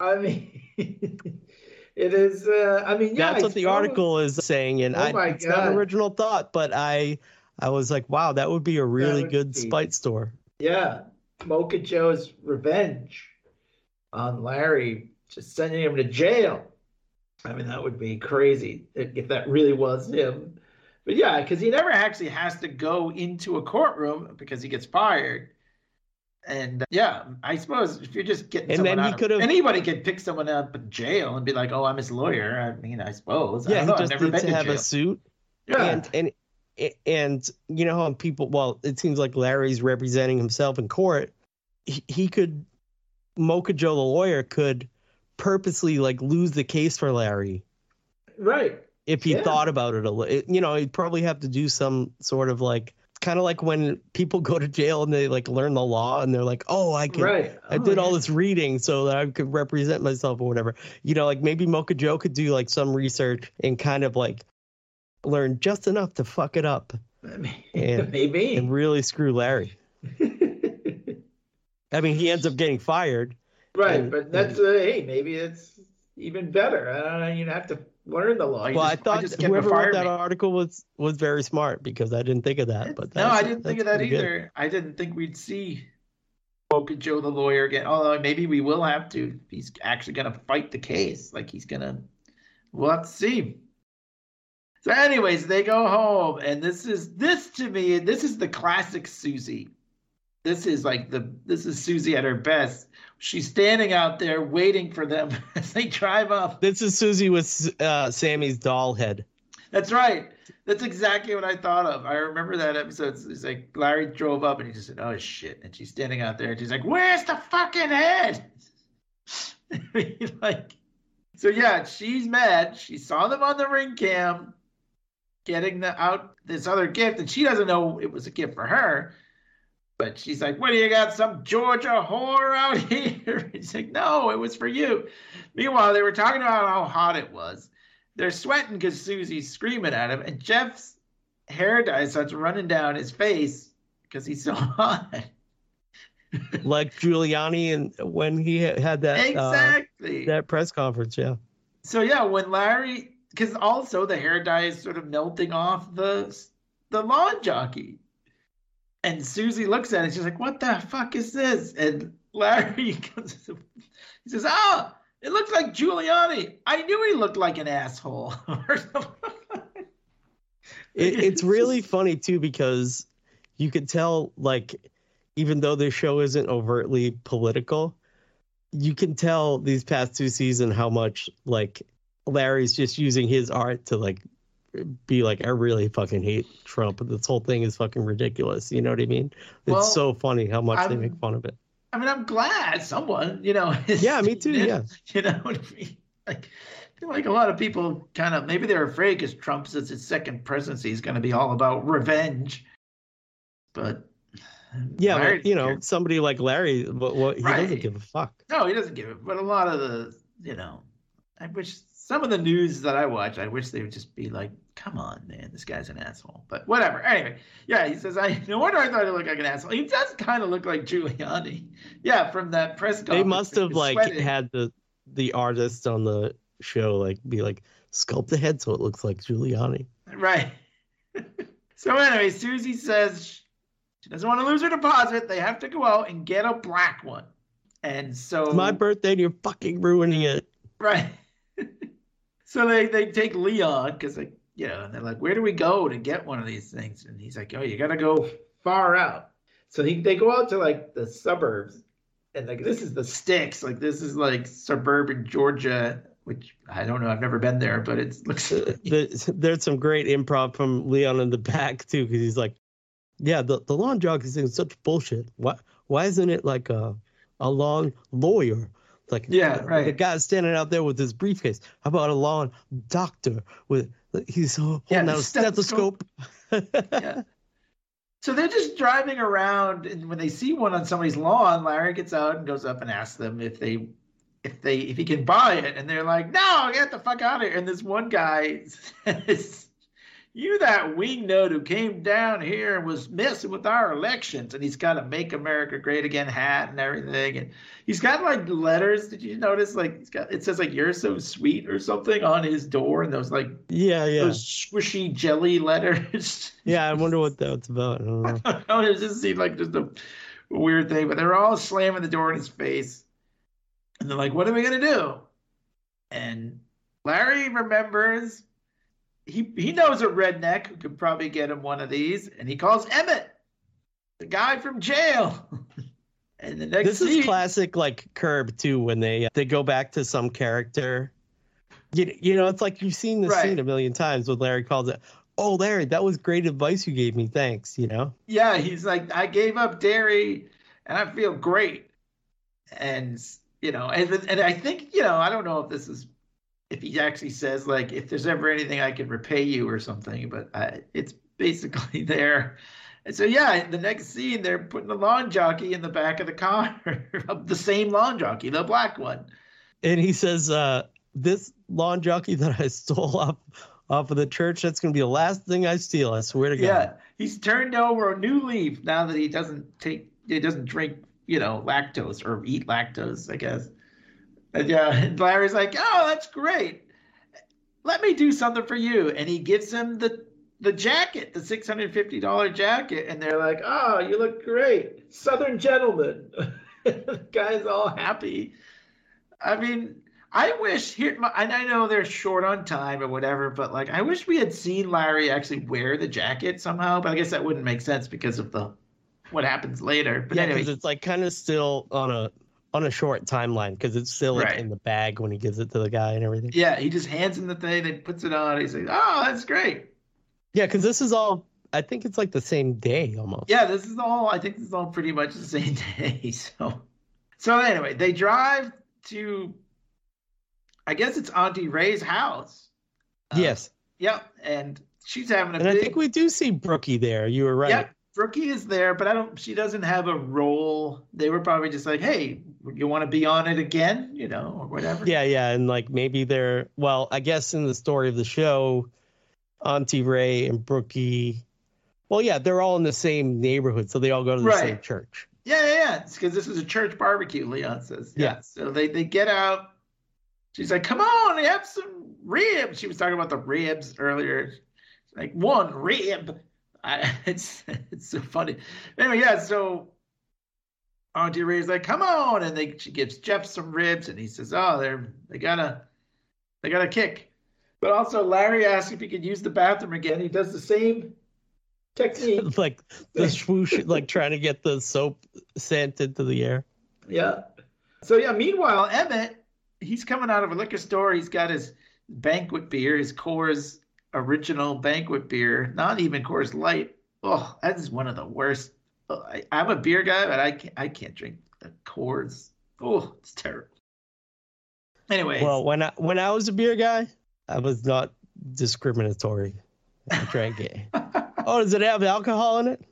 I mean, it is. Uh, I mean, yeah, That's what the article is saying. And Oh I, it's not an original thought, but I, I was like, wow, that would be a really good be- spite store. Yeah, Mocha Joe's revenge on Larry, just sending him to jail. I mean, that would be crazy if that really was him. But yeah, because he never actually has to go into a courtroom because he gets fired. And uh, yeah, I suppose if you're just getting And someone then he out of- could've- anybody could pick someone up in jail and be like, "Oh, I'm his lawyer." I mean, I suppose. I Yeah, don't he just never needs to have jail. a suit yeah. and and and you know how people well it seems like larry's representing himself in court he, he could mocha joe the lawyer could purposely like lose the case for larry right. if he Yeah. thought about it a little you know he'd probably have to do some sort of like kind of like when people go to jail and they like learn the law and they're like oh i can Right. I Oh, did all this reading so that I could represent myself or whatever. You know, like maybe Mocha Joe could do like some research and kind of like learn just enough to fuck it up And- Maybe. and really screw Larry. I mean, he ends up getting fired. Right, And- but that's uh, hey, maybe it's even better. I don't know. You have to learn the law. You well, just- I thought just get him to whoever wrote that me. article was was very smart because I didn't think of that. But no, I didn't think of that pretty good. either. I didn't think we'd see Mocha Joe the lawyer again. Although maybe we will have to. He's actually going to fight the case. Like he's going to. We'll to see. So, anyways, they go home, and this is this to me. This is the classic Susie. This is like the this is Susie at her best. She's standing out there waiting for them as they drive up. This is Susie with uh, Sammy's doll head. That's right. That's exactly what I thought of. I remember that episode. It's like Larry drove up and he just said, "Oh shit!" And she's standing out there and she's like, "Where's the fucking head?" I mean, like, so yeah, she's mad. She saw them on the ring cam, getting the out this other gift, and she doesn't know it was a gift for her. But she's like, "What do you got? Some Georgia whore out here?" He's like, "No, it was for you." Meanwhile, they were talking about how hot it was. They're sweating because Susie's screaming at him, and Jeff's hair dye starts running down his face because he's so hot. like Giuliani and when he had that uh, exactly. that press conference. Yeah. so yeah, when Larry, because also the hair dye is sort of melting off the the lawn jockey, and Susie looks at it. She's like, "What the fuck is this?" And Larry comes. He says, "Oh, it looks like Giuliani. I knew he looked like an asshole." It, it's really funny too because you could tell, like, even though the show isn't overtly political, you can tell these past two seasons how much like Larry's just using his art to like be like, I really fucking hate Trump. This whole thing is fucking ridiculous. You know what I mean? It's Well, so funny how much they I'm- make fun of it. I mean, I'm glad someone, you know. is- Yeah, me too. Yeah. You know what I mean? Like, like a lot of people kind of maybe they're afraid because Trump says his second presidency is going to be all about revenge. But Yeah, Larry you know, somebody like Larry, what, what he doesn't give a fuck. no, he doesn't give it. But a lot of the, you know, I wish some of the news that I watch, I wish they would just be like, "Come on, man, this guy's an asshole." But whatever. Anyway, yeah, he says, "I no wonder I thought he looked like an asshole. He does kind of look like Giuliani." Yeah, from that press conference. They must have like sweating. had the the artist on the show like be like sculpt the head so it looks like Giuliani. Right. so anyway, Susie says she doesn't want to lose her deposit. They have to go out and get a black one. And so It's my birthday and you're fucking ruining it. right. So they they take Leon because like you know and they're like, where do we go to get one of these things? And he's like, oh, you got to go far out. So he they go out to like the suburbs, and like this is the sticks. Like this is like suburban Georgia, which I don't know. I've never been there, but it looks. Uh, the, there's some great improv from Leon in the back too because he's like, yeah, the, the lawn jockey thing is such bullshit. Why why isn't it like a a lawn lawyer? It's like Yeah, right. The guy standing out there with his briefcase. How about a lawn doctor with he's holding Yeah, out a stethoscope. yeah. So they're just driving around, and when they see one on somebody's lawn, Larry gets out and goes up and asks them if they, if they, if he can buy it, and they're like, "No, get the fuck out of here!" And this one guy says, "You that wingnut who came down here and was messing with our elections," and he's got a "Make America Great Again" hat and everything, and he's got like letters. Did you notice? Like he's got it says like "You're so sweet" or something on his door, and those like yeah, yeah. those squishy jelly letters. Yeah, I wonder what that's about. I don't know. oh, it just seemed like just a weird thing. But they're all slamming the door in his face. And they're like, what are we going to do? And Larry remembers he, he knows a redneck who could probably get him one of these. And he calls Emmett, the guy from jail. and the next this is classic like curb too when they uh, they go back to some character you, you know it's like you've seen this Right. scene a million times when larry calls it oh larry that was great advice you gave me thanks you know Yeah, he's like, I gave up dairy and I feel great. And, you know, and, and I think, you know, I don't know if this is, if he actually says, like, if there's ever anything I can repay you or something, but I, it's basically there. And so, yeah, the next scene, they're putting a lawn jockey in the back of the car, of the same lawn jockey, the black one. and he says uh this lawn jockey that i stole off off of the church that's gonna be the last thing i steal i swear to god Yeah, he's turned over a new leaf now that he doesn't take, he doesn't drink, you know, lactose or eat lactose, I guess. And yeah, and Larry's like, "Oh, that's great. Let me do something for you," and he gives him the the jacket, the six hundred fifty dollar jacket, and they're like, "Oh, you look great, Southern gentleman." the guy's all happy. I mean, I wish here, and I know they're short on time or whatever, but like, I wish we had seen Larry actually wear the jacket somehow. But I guess that wouldn't make sense because of the what happens later. But yeah anyway, because it's like kind of still on a on a short timeline because it's still like Right. in the bag when he gives it to the guy and everything yeah, he just hands him the thing and puts it on. He's like, "Oh, that's great." yeah because this is all i think it's like the same day almost Yeah, this is all. I think this is all pretty much the same day. So, so anyway, they drive to. I guess it's Auntie Rae's house. Uh, yes Yep, and she's having a and I think we do see Brookie there. You were right. Yep, Brookie is there, but I don't. She doesn't have a role. They were probably just like, "Hey, you want to be on it again?" You know, or whatever. Yeah, yeah, and like maybe they're well, I guess in the story of the show, Auntie Rae and Brookie, well, yeah, they're all in the same neighborhood, so they all go to the same church. Yeah, yeah, yeah. It's because this is a church barbecue. Leon says. Yeah. So they they get out. She's like, "Come on, have some ribs." She was talking about the ribs earlier. Like one rib. I, it's it's so funny. Anyway, yeah. So Auntie Rae's like, "Come on," and they she gives Jeff some ribs, and he says, "Oh, they're they gotta they got a kick." But also, Larry asks if he could use the bathroom again. He does the same technique. like the swoosh, like trying to get the soap scent into the air. Yeah. So yeah. Meanwhile, Emmett, he's coming out of a liquor store. He's got his banquet beer, his Coors original banquet beer, not even Coors Light. Oh, that is one of the worst. Oh, I, I'm a beer guy, but I can't. I can't drink the Coors. Oh, it's terrible. Anyway, Well, when I when I was a beer guy, I was not discriminatory. I drank it. oh, does it have alcohol in it?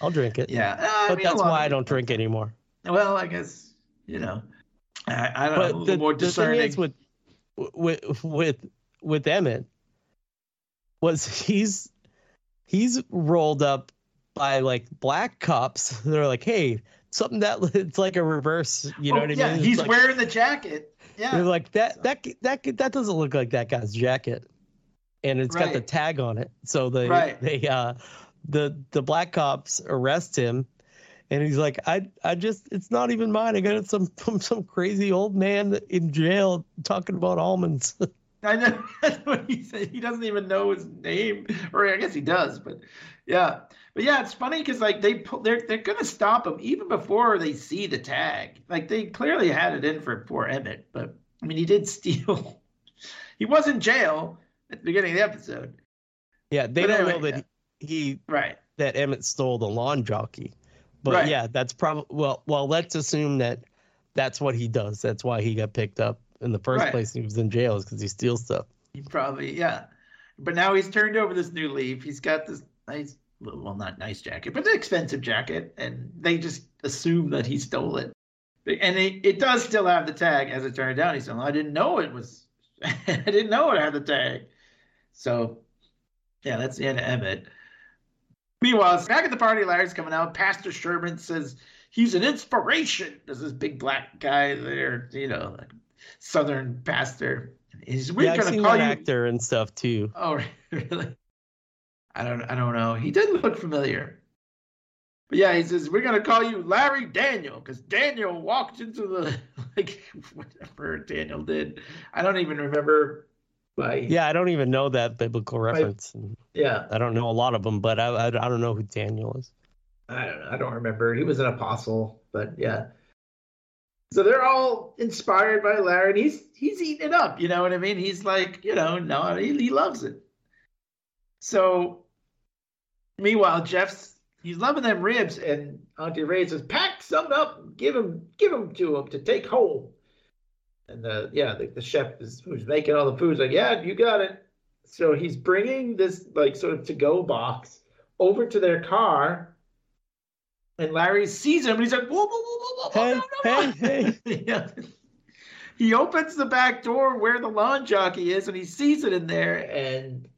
I'll drink it. yeah, uh, I but mean, that's why I don't drink anymore. Well, I guess you know. I, I don't know. But little the, more the thing discerning. is with with with with Emmett was he's he's rolled up by like black cops. They're like, hey, something that it's like a reverse. You know Oh, what I yeah, mean? It's he's like, wearing the jacket. Yeah, They're Yeah. like that that that that doesn't look like that guy's jacket, and it's got the tag on it. So they Right. they uh the the black cops arrest him, and he's like, I I just it's not even mine. I got it some from some crazy old man in jail talking about almonds. I know that's what he said. He doesn't even know his name, or I guess he does, but yeah, but yeah, it's funny because like they pull, they're they're gonna stop him even before they see the tag. Like they clearly had it in for poor Emmett, but I mean he did steal. he was in jail at the beginning of the episode, yeah, they But don't anyway, know that he right? that Emmett stole the lawn jockey, but Right. yeah, that's probably well well. Let's assume that that's what he does. That's why he got picked up in the first Right. place. He was in jail is because he steals stuff. He probably yeah, but now he's turned over this new leaf. He's got this nice, well, not nice jacket, but an expensive jacket, and they just assume that he stole it. And it, it does still have the tag, as it turned out. He said, "I didn't know it was, I didn't know it had the tag." So, yeah, that's the end of Emmett. Meanwhile, back at the party, Larry's coming out. Pastor Sherman says he's an inspiration. There's this big black guy there, you know, like Southern pastor. He's, we're yeah, gonna call you actor and stuff too. Oh, really? I don't. I don't know. He did look familiar. But yeah, he says we're gonna call you Larry Daniel because Daniel walked into the like whatever Daniel did. I don't even remember. My Yeah, I don't even know that biblical reference. yeah. I don't know a lot of them, but I, I, I don't know who Daniel is. I don't know. I don't remember. He was an apostle, but yeah. So they're all inspired by Larry, and he's he's eating it up. You know what I mean? He's like, you know, no, he, he loves it. So, meanwhile, Jeff's he's loving them ribs, and Auntie Rae says, "Pack some up, give him, give him to him to take home." And the yeah, the, the chef is who's making all the food's like, "Yeah, you got it." So he's bringing this like sort of to-go box over to their car. And Larry sees him and he's like, whoa, whoa, whoa, whoa, whoa, Hey, no, no, no. hey, yeah. He opens the back door where the lawn jockey is and he sees it in there. And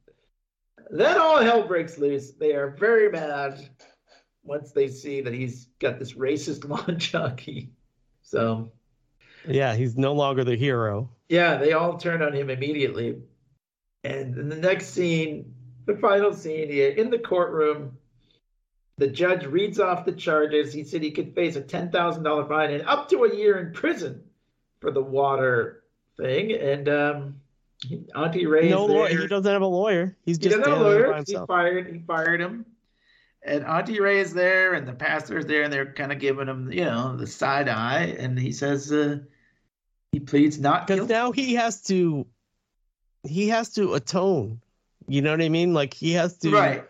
then all hell breaks loose. They are very mad once they see that he's got this racist lawn jockey. So, Yeah, he's no longer the hero. yeah, they all turn on him immediately. And in the next scene, the final scene in the courtroom, the judge reads off the charges. He said he could face a $10,000 fine and up to a year in prison for the water thing. And um, Auntie Rae No, is law- he doesn't have a lawyer. He's He just doesn't have a standing there by lawyer. He fired. He fired him. And Auntie Rae is there, and the pastor is there, and they're kind of giving him, you know, the side eye. And he says uh, he pleads not Because guilty. now he has to, he has to atone. You know what I mean? Like he has to. Right.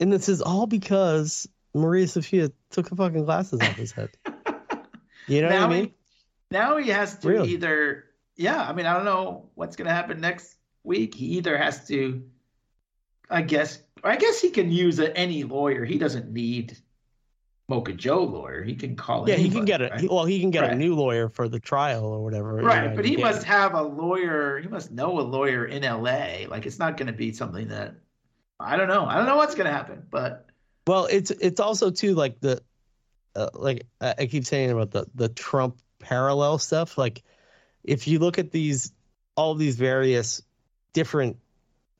And this is all because Maria Sophia took the fucking glasses off his head. You know now what I mean? He, now he has to Really? either, yeah. I mean, I don't know what's going to happen next week. He either has to, I guess, I guess he can use a, any lawyer. He doesn't need Mocha Joe lawyer. He can call. Yeah, he can get a right? well, he can get a new lawyer for the trial or whatever. you right, know, but he must have a lawyer. He must know a lawyer in L.A. Like it's not going to be something that I don't know. I don't know what's going to happen, but Well, it's it's also too like the uh, like I keep saying about the the Trump parallel stuff. Like if you look at these all these various different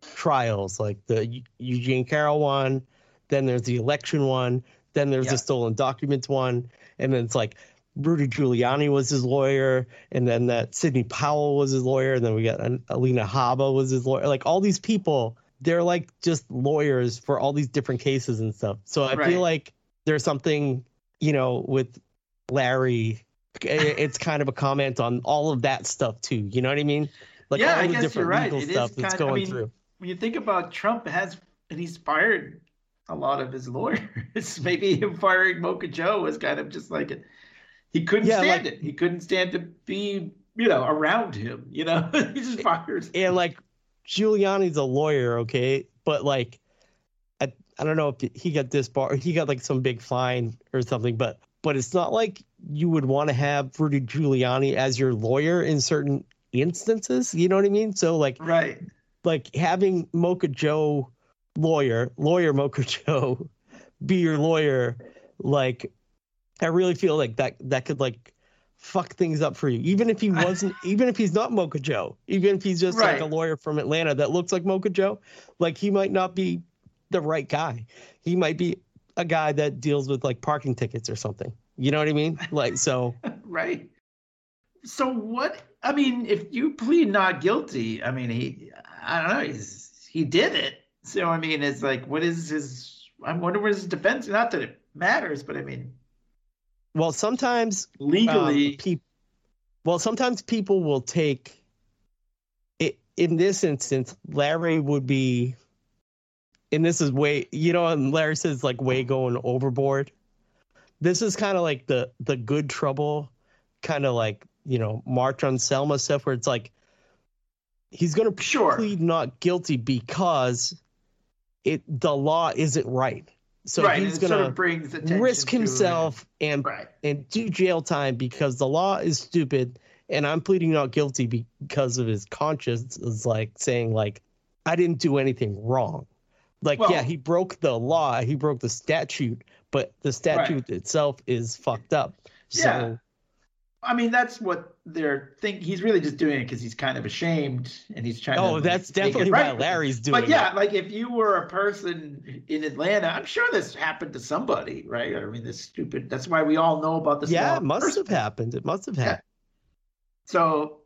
trials, like the Eugene Carroll one, then there's the election one, then there's Yeah. the stolen documents one, and then it's like Rudy Giuliani was his lawyer, and then that Sidney Powell was his lawyer, and then we got Alina Habba was his lawyer. Like all these people, they're like just lawyers for all these different cases and stuff. So I Right. feel like there's something, you know, with Larry. It's kind of a comment on all of that stuff too. You know what I mean? Like Yeah, all I the guess different right. legal It stuff that's kind- I going mean, through. when you think about Trump has and he's fired a lot of his lawyers. Maybe him firing Mocha Joe was kind of just like it. He couldn't Yeah, stand like- it. He couldn't stand to be, you know, around him. You know, he just fires. and like Giuliani's a lawyer, okay, but like I I don't know if he got disbarred, he got like some big fine or something, but but it's not like you would want to have Rudy Giuliani as your lawyer in certain instances. You know what I mean? So like Right. like having Mocha Joe lawyer, lawyer Mocha Joe be your lawyer, like I really feel like that that could like fuck things up for you. Even if he wasn't even if he's not Mocha Joe, even if he's just like a lawyer from Atlanta that looks like Mocha Joe, like he might not be the right guy. He might be a guy that deals with like parking tickets or something. You know what I mean? Like so right. So what? I mean, if you plead not guilty, I mean, he, I don't know, he's he did it. So I mean, it's like, what is his? I wonder what his defense. Not that it matters, but I mean, well sometimes legally, um, peop- well sometimes people will take it in this instance larry would be and this is way you know and larry says like way going overboard. This is kind of like the the good trouble kind of like you know march on selma stuff where it's like he's gonna sure, plead not guilty because it the law isn't right so right? he's gonna sort of risk to it. himself and Right. and do jail time because the law is stupid and I'm pleading not guilty because of his conscience is like saying like I didn't do anything wrong. Like Well- yeah, he broke the law, he broke the statute, but the statute itself is fucked up. So Yeah. I mean, that's what they're think. He's really just doing it because he's kind of ashamed, and he's trying. oh, to that's definitely right. why Larry's doing But yeah, it. like if you were a person in Atlanta, I'm sure this happened to somebody, right? I mean, this stupid. That's why we all know about this. Yeah, it must first. have happened. It must have Yeah. happened. So,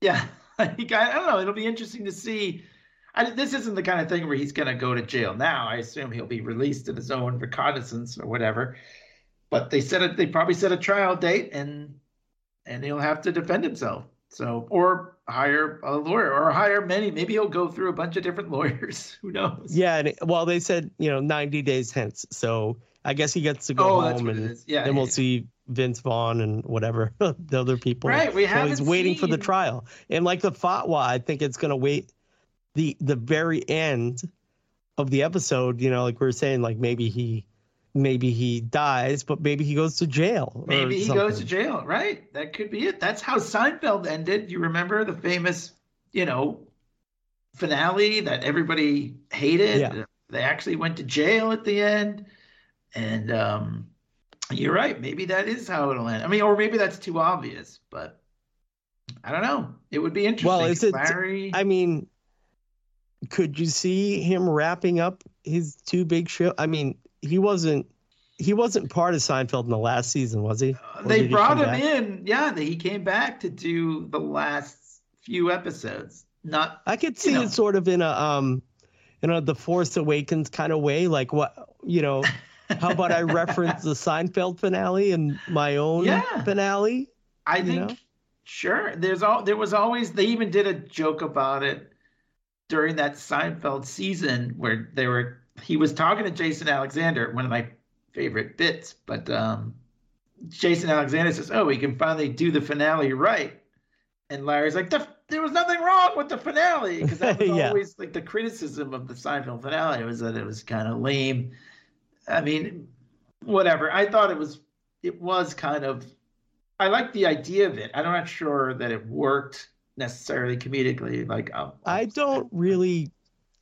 yeah, like, I, I don't know. It'll be interesting to see. I, this isn't the kind of thing where he's going to go to jail now. I assume he'll be released at his own reconnaissance or whatever. But they said it. They probably set a trial date, and and he'll have to defend himself. So, or hire a lawyer, or hire many. Maybe he'll go through a bunch of different lawyers. Who knows? Yeah, and well they said, you know, 90 days hence. So I guess he gets to go Oh, home and. Yeah, then we'll yeah. see Vince Vaughn and whatever the other people. Right, we So he's waiting for the trial, and like the fatwa, I think it's gonna wait the the very end of the episode. You know, like we are saying, like maybe he maybe he dies, but maybe he goes to jail. Maybe he goes to jail, right? That could be it. That's how Seinfeld ended. You remember the famous, you know, finale that everybody hated? Yeah. They actually went to jail at the end. And um you're right. Maybe that is how it'll end. I mean, or maybe that's too obvious, but I don't know. It would be interesting. Well, is it- Larry? I mean, could you see him wrapping up his two big show? I mean, he wasn't he wasn't part of Seinfeld in the last season, was he? Or they did he brought him back? in. Yeah, he came back to do the last few episodes. Not I could see know. it sort of in a um in a the Force Awakens kind of way. Like what you know, how about I reference the Seinfeld finale and my own Yeah. finale? I think know? sure. There's all there was always they even did a joke about it during that Seinfeld season where they were he was talking to Jason Alexander, one of my favorite bits, but um Jason Alexander says, "Oh, we can finally do the finale right," and Larry's like, the, "There was nothing wrong with the finale," because that was Yeah. always like the criticism of the Seinfeld finale was that it was kind of lame. I mean, whatever. I thought it was it was kind of I like the idea of it. I'm not sure that it worked necessarily comedically. Like um, I don't really.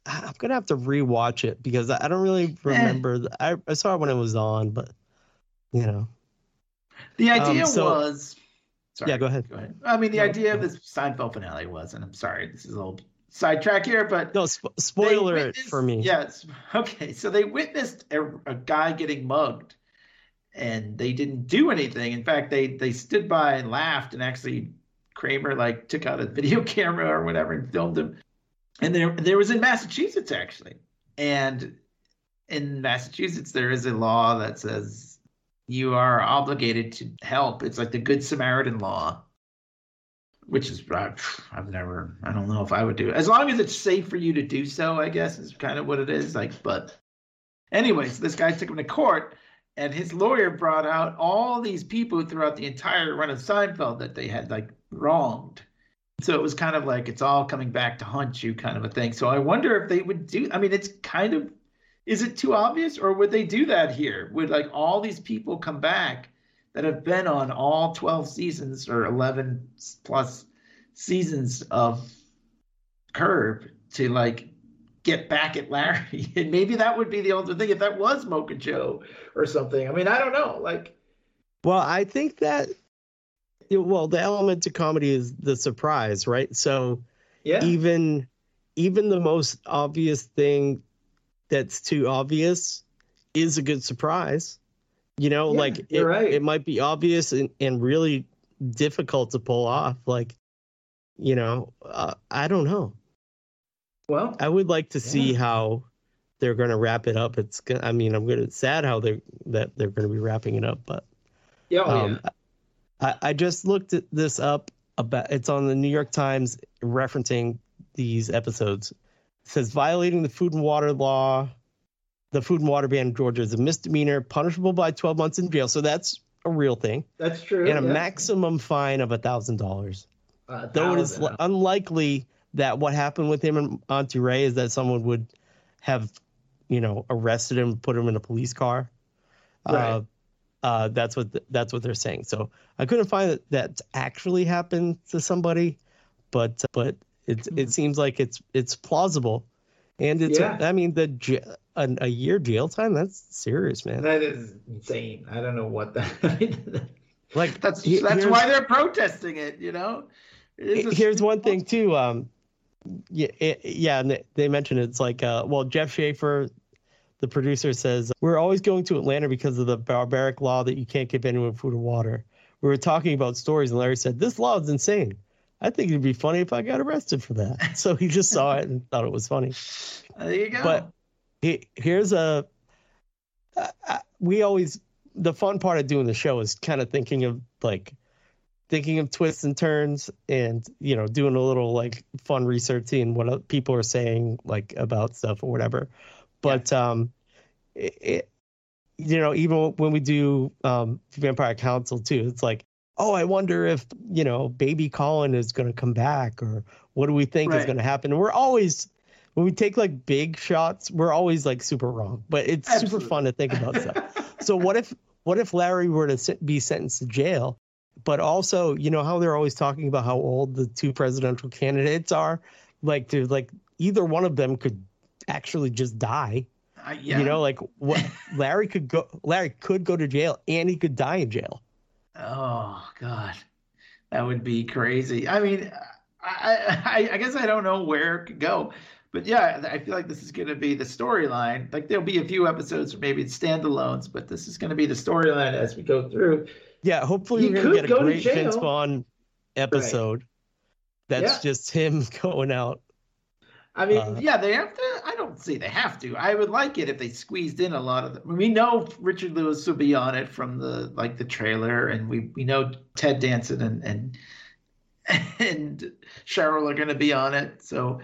I'm gonna have to rewatch it because I don't really remember. the- I, I saw it when it was on, but you know, The Um, idea so- was. Sorry, yeah. Go ahead. Go ahead. I mean, the No, idea of this Seinfeld finale was, and I'm sorry, this is a little sidetrack here, but No, sp- spoiler it for me. Yes. Okay. So they witnessed a, a guy getting mugged, and they didn't do anything. In fact, they they stood by and laughed, and actually Kramer like took out a video camera or whatever and filmed him. And there there was in Massachusetts actually, and in Massachusetts there is a law that says you are obligated to help. It's like the Good Samaritan law which is I've, I've never I don't know if I would do it as long as it's safe for you to do so. I guess is kind of what it is. Like, but anyways, this guy took him to court, and his lawyer brought out all these people throughout the entire run of Seinfeld that they had like wronged. So it was kind of like it's all coming back to haunt you, kind of a thing. So I wonder if they would do. I mean, it's kind of is it too obvious, or would they do that here? Would like all these people come back? that have been on all 12 seasons or 11 plus seasons of Curb to like get back at Larry, and maybe that would be the ultimate thing if that was Mocha Joe or something. I mean, I don't know. Like, Well, I think that well, the element to comedy is the surprise, right? So yeah, even even the most obvious thing that's too obvious is a good surprise. You know, Yeah, like it, right. it might be obvious and, and really difficult to pull off. Like, you know, uh, I don't know. well, I would like to see how they're going to wrap it up. It's I mean, I'm going to sad how they're that they're going to be wrapping it up, but yeah, oh, um, I, I just looked at this up about it's on the New York Times referencing these episodes. It says violating the food and water law, the food and water ban in Georgia is a misdemeanor, punishable by 12 months in jail. So that's a real thing, that's true. and a yeah. maximum fine of a thousand dollars. Uh, Though it is unlikely that what happened with him and Auntie Rae is that someone would have, you know, arrested him, put him in a police car. Uh, Right. uh, that's what th- that's what they're saying. So I couldn't find that that actually happened to somebody, but but it Hmm. it seems like it's it's plausible, and it's Yeah. I mean the a, a year jail time that's serious, man. That is insane. I don't know what that. Like that's that's why they're protesting it. You know. It's a- here's one thing too um yeah it, yeah and they, they mentioned it's like uh well jeff schaffer the producer says we're always going to atlanta because of the barbaric law that you can't give anyone food or water. We were talking about stories and larry said this law is insane. I think it'd be funny if i got arrested for that. So he just saw it and thought it was funny. There you go. but he, here's a uh, we always the fun part of doing the show is kind of thinking of like thinking of twists and turns and you know doing a little like fun research seeing what people are saying like about stuff or whatever but um it, it you know even when we do um vampire council too it's like oh i wonder if you know baby colin is going to come back or what do we think is going to happen? And we're always when we take like big shots we're always like super wrong but it's super fun to think about stuff. So what if what if larry were to sit, be sentenced to jail but also you know how they're always talking about how old the two presidential candidates are? Like to like either one of them could actually just die Uh, yeah. you know like what larry could go larry could go to jail and he could die in jail Oh God, that would be crazy. I mean, I, I I guess I don't know where it could go, but yeah, I feel like this is going to be the storyline. Like there'll be a few episodes, or maybe it's standalones, but this is going to be the storyline as we go through. yeah hopefully He we're gonna get a go great vince vaughn episode that's Yeah. just him going out I mean, Uh, yeah, they have to. I don't say they have to. I would like it if they squeezed in a lot of. them. we know Richard Lewis will be on it from the like the trailer, and we we know Ted Danson and and and Cheryl are going to be on it. So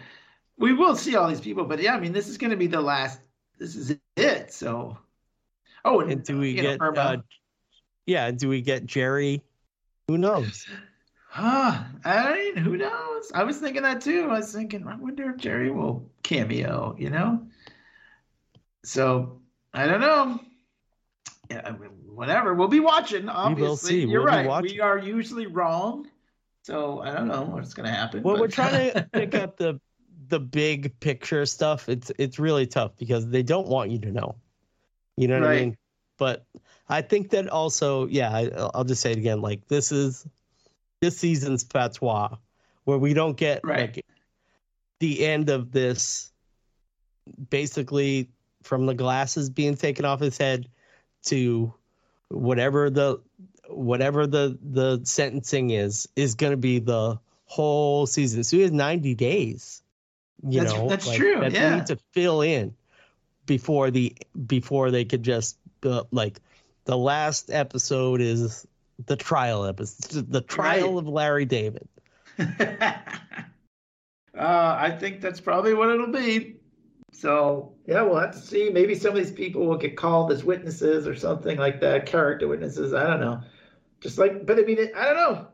we will see all these people. But yeah, I mean, this is going to be the last. This is it. So. Oh, and, and do we know, get Irma. uh, yeah do we get jerry who knows Huh. I mean, who knows? I was thinking that too. I was thinking, I wonder if Jerry will cameo, you know? So, I don't know. Yeah, I mean, whatever. We'll be watching, obviously. see. You're We'll right. We are usually wrong. So, I don't know what's going to happen. Well, but- we're trying to pick up the the big picture stuff. It's it's really tough because they don't want you to know. You know what I mean? But I think that also, yeah, I, I'll just say it again. Like this is this season's patois, where we don't get Right. like the end of this, basically from the glasses being taken off his head to whatever the whatever the the sentencing is is going to be the whole season. So he has 90 days. You That's- know, that's like, true, That yeah. they need to fill in before the before they could just uh, like the last episode is the trial episode, the trial Right. of Larry David. uh, I think that's probably what it'll be. So yeah, we'll have to see. Maybe some of these people will get called as witnesses or something like that, character witnesses. I don't know. Just like, but I mean, I don't know.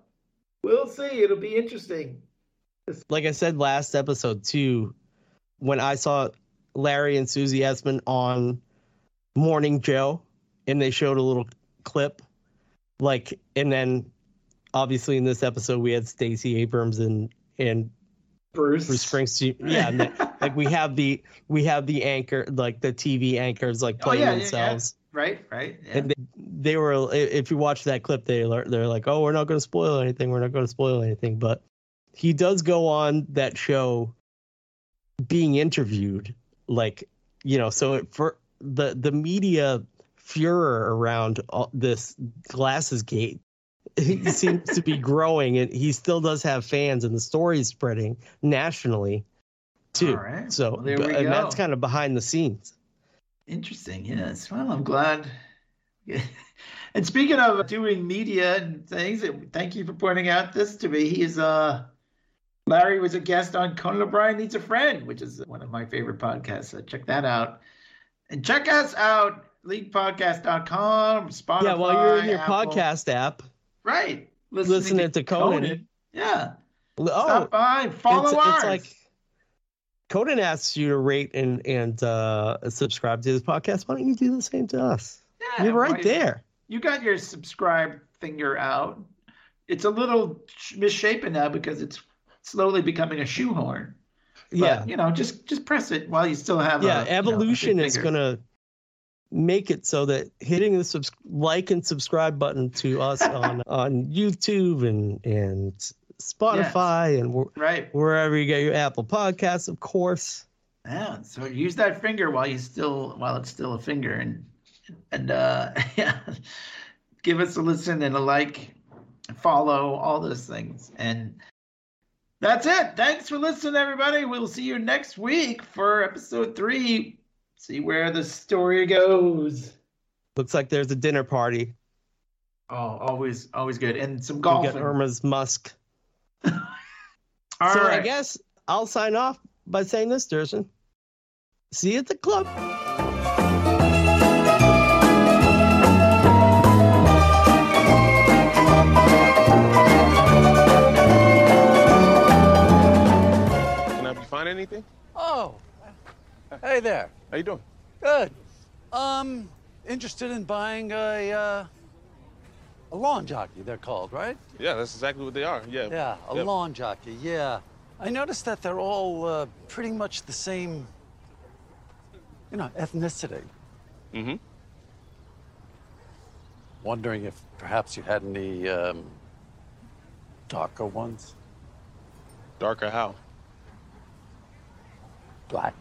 We'll see. It'll be interesting. Like I said last episode too, when I saw Larry and Susie Essman on Morning Joe, and they showed a little clip, like, and then obviously in this episode we had Stacey Abrams and and Bruce. Bruce Springsteen. Yeah, and the- like we have the we have the anchor, like the TV anchors, like Oh, playing yeah, yeah, yeah. themselves. Right, right. Yeah. And they, they were, if you watch that clip, they they're like, "Oh, we're not going to spoil anything. We're not going to spoil anything." But he does go on that show, being interviewed, like you know. So it, for the the media furor around all, this glasses gate seems to be growing, and he still does have fans, and the story is spreading nationally too. All right. So Well, there we and that's kind of behind the scenes. Interesting. Yes. Well, I'm glad. and speaking of doing media and things, thank you for pointing out this to me. He is uh Larry was a guest on Conan O'Brien Needs a Friend, which is one of my favorite podcasts. So check that out. And check us out, leaguepodcast.com, Spotify. yeah, while you're in your Apple. podcast app, Right. listening to Conan. Yeah. oh, Stop by. Follow it's, ours. it's like Conan asks you to rate and and uh, subscribe to this podcast. Why don't you do the same to us? Yeah, You're right there. You got your subscribe finger out. It's a little misshapen now because it's slowly becoming a shoehorn. But, Yeah, you know, just just press it while you still have. yeah. a, you know, a Evolution is gonna make it so that hitting the subs- like and subscribe button to us on on YouTube and and Spotify and wh- Right. wherever you get your Apple Podcasts, of course. Yeah. So use that finger while you still while it's still a finger and and uh yeah, give us a listen and a like, follow all those things and. That's it. Thanks for listening, everybody. We'll see you next week for episode three. See where the story goes. Looks like there's a dinner party. Oh, always, always good, and some We golf. got Irma's Musk. All so I guess I'll sign off by saying this, Durson. See you at the club. Can I help find anything? Oh, hey there. How you doing? Good. Um, interested in buying a uh, a lawn jockey? They're called, right? Yeah, that's exactly what they are. Yeah. Yeah, a lawn jockey. Yeah. I noticed that they're all uh, pretty much the same, you know, ethnicity. Mm-hmm. Wondering if perhaps you had any um, darker ones, Darker how? black.